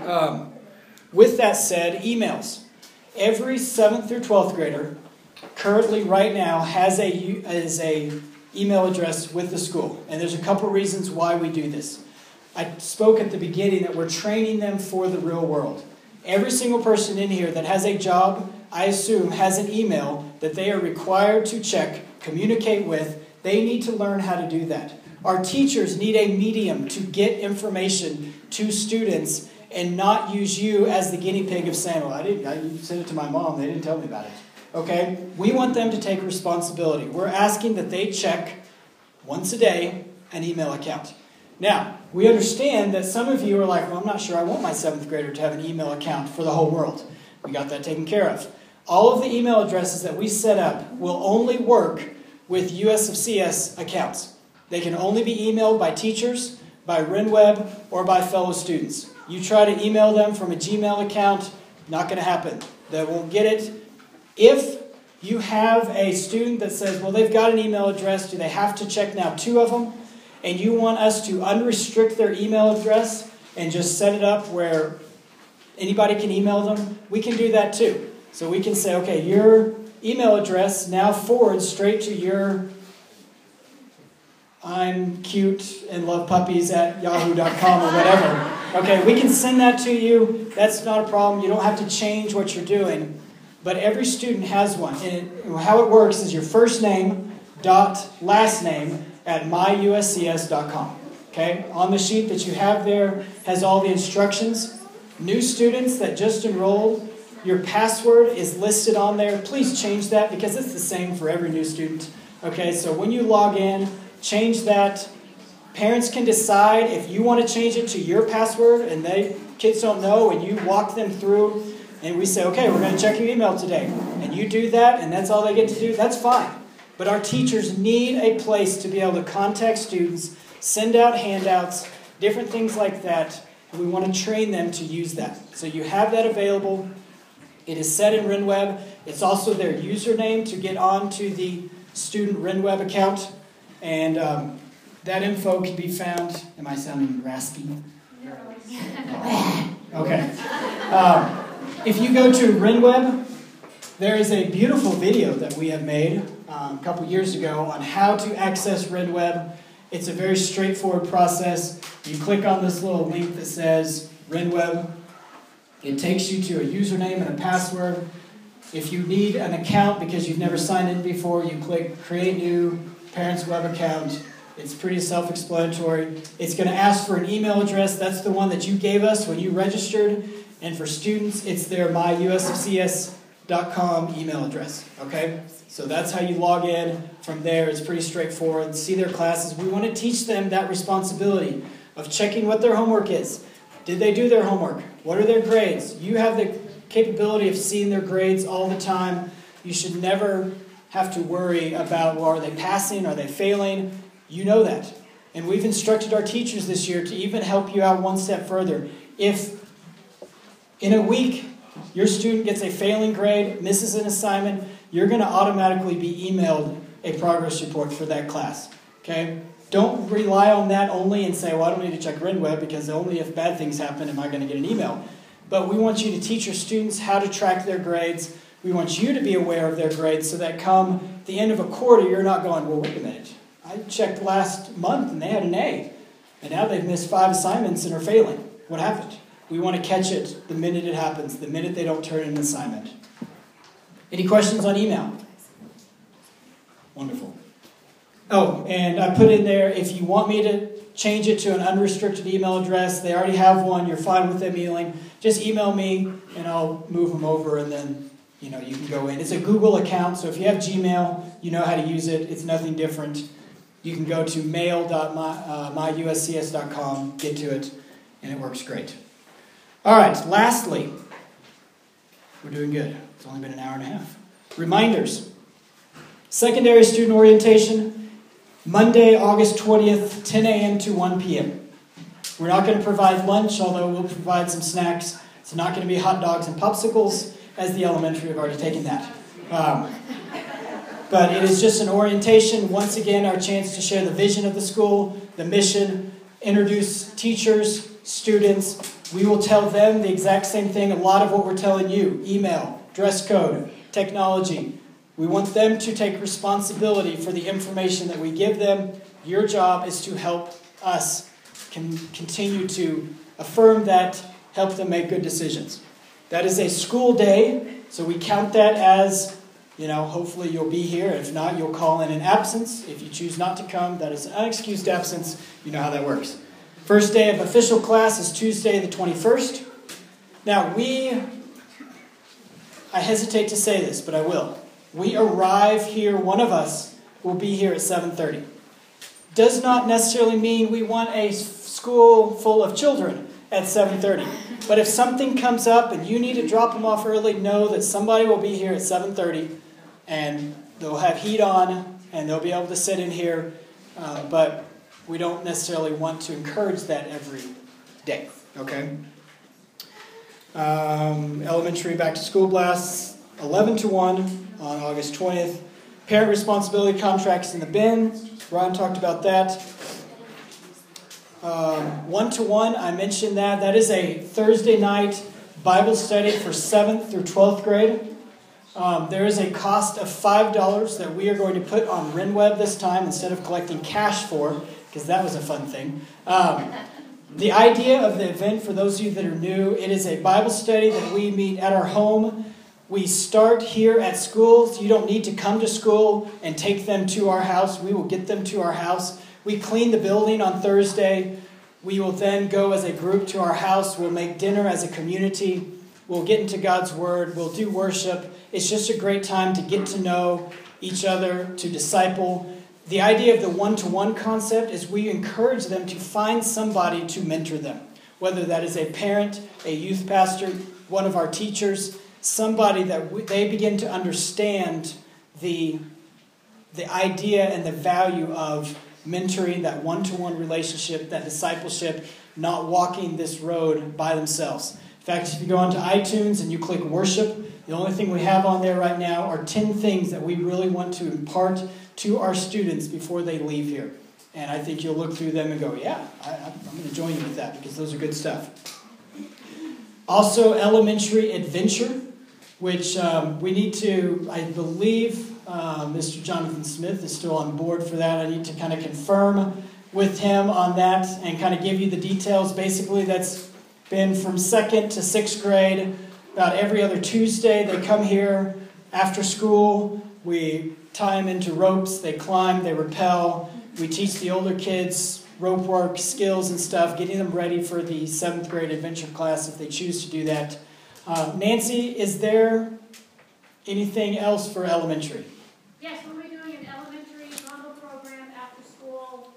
Um, with that said, emails. Every 7th through 12th grader currently right now has a, is a email address with the school. And there's a couple reasons why we do this. I spoke at the beginning that we're training them for the real world. Every single person in here that has a job, I assume, has an email that they are required to check, communicate with. They need to learn how to do that. Our teachers need a medium to get information to students and not use you as the guinea pig of saying, well, I didn't, I sent it to my mom, they didn't tell me about it. Okay? We want them to take responsibility. We're asking that they check once a day an email account. Now, we understand that some of you are like, well, I'm not sure I want my seventh grader to have an email account for the whole world. We got that taken care of. All of the email addresses that we set up will only work with US of CS accounts. They can only be emailed by teachers, by RenWeb, or by fellow students. You try to email them from a Gmail account, not going to happen. They won't get it. If you have a student that says, well, they've got an email address, do they have to check now two of them? And you want us to unrestrict their email address and just set it up where anybody can email them, we can do that too. So we can say, okay, your email address now forwards straight to your I'm cute and love puppies at yahoo.com or whatever. Okay, we can send that to you. That's not a problem. You don't have to change what you're doing. But every student has one. And it, how it works is your first name dot last name at myuscs.com. Okay? On the sheet that you have there has all the instructions. New students that just enrolled, your password is listed on there. Please change that because it's the same for every new student. Okay, so when you log in, change that. Parents can decide if you want to change it to your password and they kids don't know and you walk them through and we say, okay, we're going to check your email today. And you do that and that's all they get to do, that's fine. But our teachers need a place to be able to contact students, send out handouts, different things like that. And we want to train them to use that. So you have that available. It is set in RenWeb. It's also their username to get onto the student RenWeb account. And um, that info can be found. Am I sounding raspy? okay. Um, if you go to RenWeb, there is a beautiful video that we have made um, a couple years ago on how to access RenWeb. It's a very straightforward process. You click on this little link that says RenWeb. It takes you to a username and a password. If you need an account because you've never signed in before, you click Create New Parents Web Account. It's pretty self explanatory. It's going to ask for an email address. That's the one that you gave us when you registered. And for students, it's their myusofcs.com email address. Okay? So that's how you log in. From there, it's pretty straightforward. See their classes. We want to teach them that responsibility of checking what their homework is. Did they do their homework? What are their grades? You have the capability of seeing their grades all the time. You should never have to worry about, well, are they passing? Are they failing? You know that. And we've instructed our teachers this year to even help you out one step further. If in a week your student gets a failing grade, misses an assignment, you're going to automatically be emailed a progress report for that class. Okay? Don't rely on that only and say, well, I don't need to check RenWeb because only if bad things happen am I going to get an email. But we want you to teach your students how to track their grades. We want you to be aware of their grades so that come the end of a quarter, you're not going, well, wait a minute. I checked last month and they had an A, and now they've missed five assignments and are failing. What happened? We want to catch it the minute it happens, the minute they don't turn in an assignment. Any questions on email? Wonderful. Oh, and I put in there if you want me to change it to an unrestricted email address, they already have one, you're fine with them emailing, just email me and I'll move them over and then you know you can go in. It's a Google account, so if you have Gmail, you know how to use it. It's nothing different. You can go to mail.myuscs.com, uh, get to it, and it works great. All right, lastly, we're doing good. It's only been an hour and a half. Reminders. Secondary student orientation, Monday, August 20th, 10 a.m. to 1 p.m. We're not going to provide lunch, although we'll provide some snacks. It's not going to be hot dogs and popsicles, as the elementary have already taken that. Um, but it is just an orientation. Once again, our chance to share the vision of the school, the mission, introduce teachers, students. We will tell them the exact same thing, a lot of what we're telling you email, dress code, technology. We want them to take responsibility for the information that we give them. Your job is to help us can continue to affirm that, help them make good decisions. That is a school day, so we count that as, you know, hopefully you'll be here. If not, you'll call in an absence. If you choose not to come, that is an unexcused absence. You know how that works. First day of official class is Tuesday the 21st. Now, we, I hesitate to say this, but I will. We arrive here, one of us will be here at 7:30. Does not necessarily mean we want a school full of children at 7:30. But if something comes up and you need to drop them off early, know that somebody will be here at 7:30 and they'll have heat on and they'll be able to sit in here. Uh, but we don't necessarily want to encourage that every day. Okay. Um, elementary back to school blasts, 11 to 1 on August 20th. Parent responsibility contracts in the bin. Ron talked about that. One to one, I mentioned that. That is a Thursday night Bible study for 7th through 12th grade. Um, there is a cost of $5 that we are going to put on RenWeb this time instead of collecting cash for, because that was a fun thing. Um, the idea of the event, for those of you that are new, it is a Bible study that we meet at our home. We start here at schools. You don't need to come to school and take them to our house. We will get them to our house. We clean the building on Thursday. We will then go as a group to our house. We'll make dinner as a community. We'll get into God's Word. We'll do worship. It's just a great time to get to know each other, to disciple. The idea of the one to one concept is we encourage them to find somebody to mentor them, whether that is a parent, a youth pastor, one of our teachers, somebody that they begin to understand the, the idea and the value of mentoring, that one to one relationship, that discipleship, not walking this road by themselves. In fact, if you go onto iTunes and you click worship, the only thing we have on there right now are 10 things that we really want to impart to our students before they leave here. And I think you'll look through them and go, yeah, I, am going to join you with that because those are good stuff. Also, elementary adventure, which um, we need to, I believe, uh, Mr. Jonathan Smith is still on board for that. I need to kind of confirm with him on that and kind of give you the details. Basically, that's been from second to sixth grade. About every other Tuesday, they come here after school. We tie them into ropes. They climb, they rappel. We teach the older kids rope work skills and stuff, getting them ready for the seventh grade adventure class if they choose to do that. Uh, Nancy, is there anything else for elementary? Yes, we'll be doing an elementary combo program after school,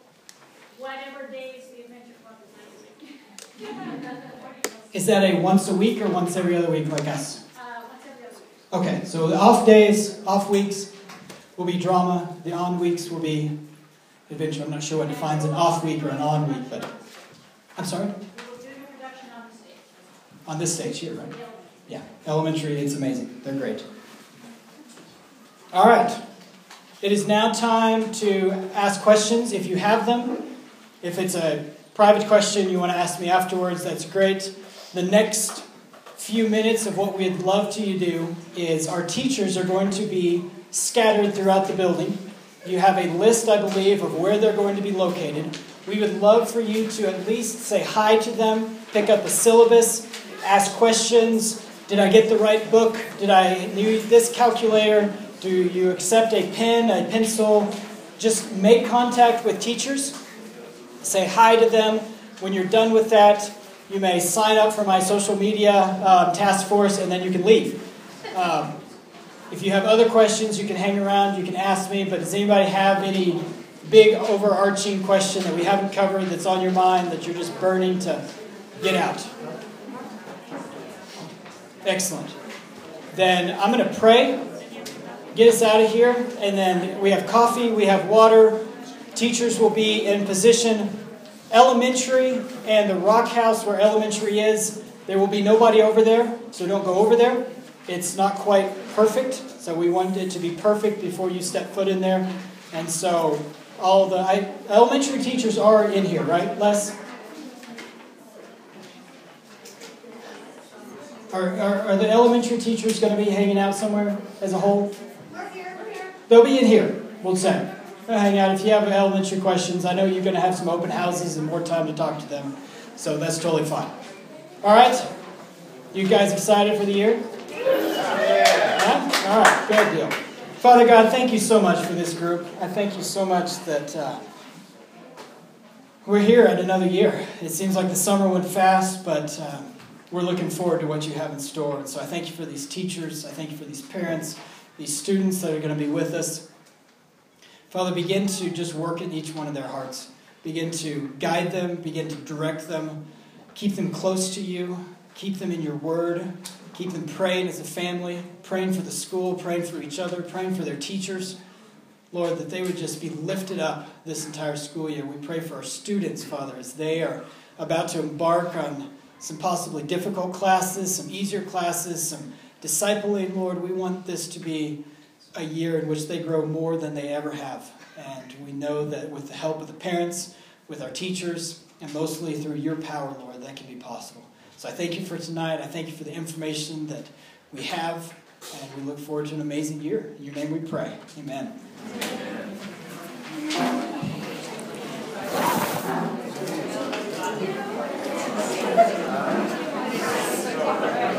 whatever days the adventure club is next Is that a once a week or once every other week like us? Uh, once every other week. Okay, so the off days, off weeks will be drama. The on weeks will be adventure. I'm not sure what defines an off week or an on week, but I'm sorry. We'll do an introduction on the stage. On this stage here, right? Yeah, elementary. It's amazing. They're great. All right. It is now time to ask questions if you have them. If it's a private question you want to ask me afterwards, that's great. The next few minutes of what we'd love to you do is our teachers are going to be scattered throughout the building. You have a list, I believe, of where they're going to be located. We would love for you to at least say hi to them, pick up a syllabus, ask questions. Did I get the right book? Did I need this calculator? Do you accept a pen, a pencil? Just make contact with teachers. Say hi to them. When you're done with that, you may sign up for my social media um, task force and then you can leave. Um, if you have other questions, you can hang around, you can ask me, but does anybody have any big overarching question that we haven't covered that's on your mind that you're just burning to get out? Excellent. Then I'm going to pray, get us out of here, and then we have coffee, we have water. Teachers will be in position. Elementary and the rock house where elementary is, there will be nobody over there, so don't go over there. It's not quite perfect, so we want it to be perfect before you step foot in there. And so all the I, elementary teachers are in here, right, Les? Are, are, are the elementary teachers going to be hanging out somewhere as a whole? We're here, we're here. They'll be in here, we'll say. They'll hang out. If you have elementary questions, I know you're going to have some open houses and more time to talk to them, so that's totally fine. All right? You guys excited for the year? Yeah? All right, good deal. Father God, thank you so much for this group. I thank you so much that uh, we're here at another year. It seems like the summer went fast, but uh, we're looking forward to what you have in store. And so I thank you for these teachers. I thank you for these parents, these students that are going to be with us. Father, begin to just work in each one of their hearts. Begin to guide them, begin to direct them, keep them close to you, keep them in your word, keep them praying as a family, praying for the school, praying for each other, praying for their teachers. Lord, that they would just be lifted up this entire school year. We pray for our students, Father, as they are about to embark on some possibly difficult classes, some easier classes, some discipling, Lord. We want this to be a year in which they grow more than they ever have. And we know that with the help of the parents, with our teachers, and mostly through your power, Lord, that can be possible. So I thank you for tonight. I thank you for the information that we have, and we look forward to an amazing year. In your name we pray. Amen. Amen. Thank you.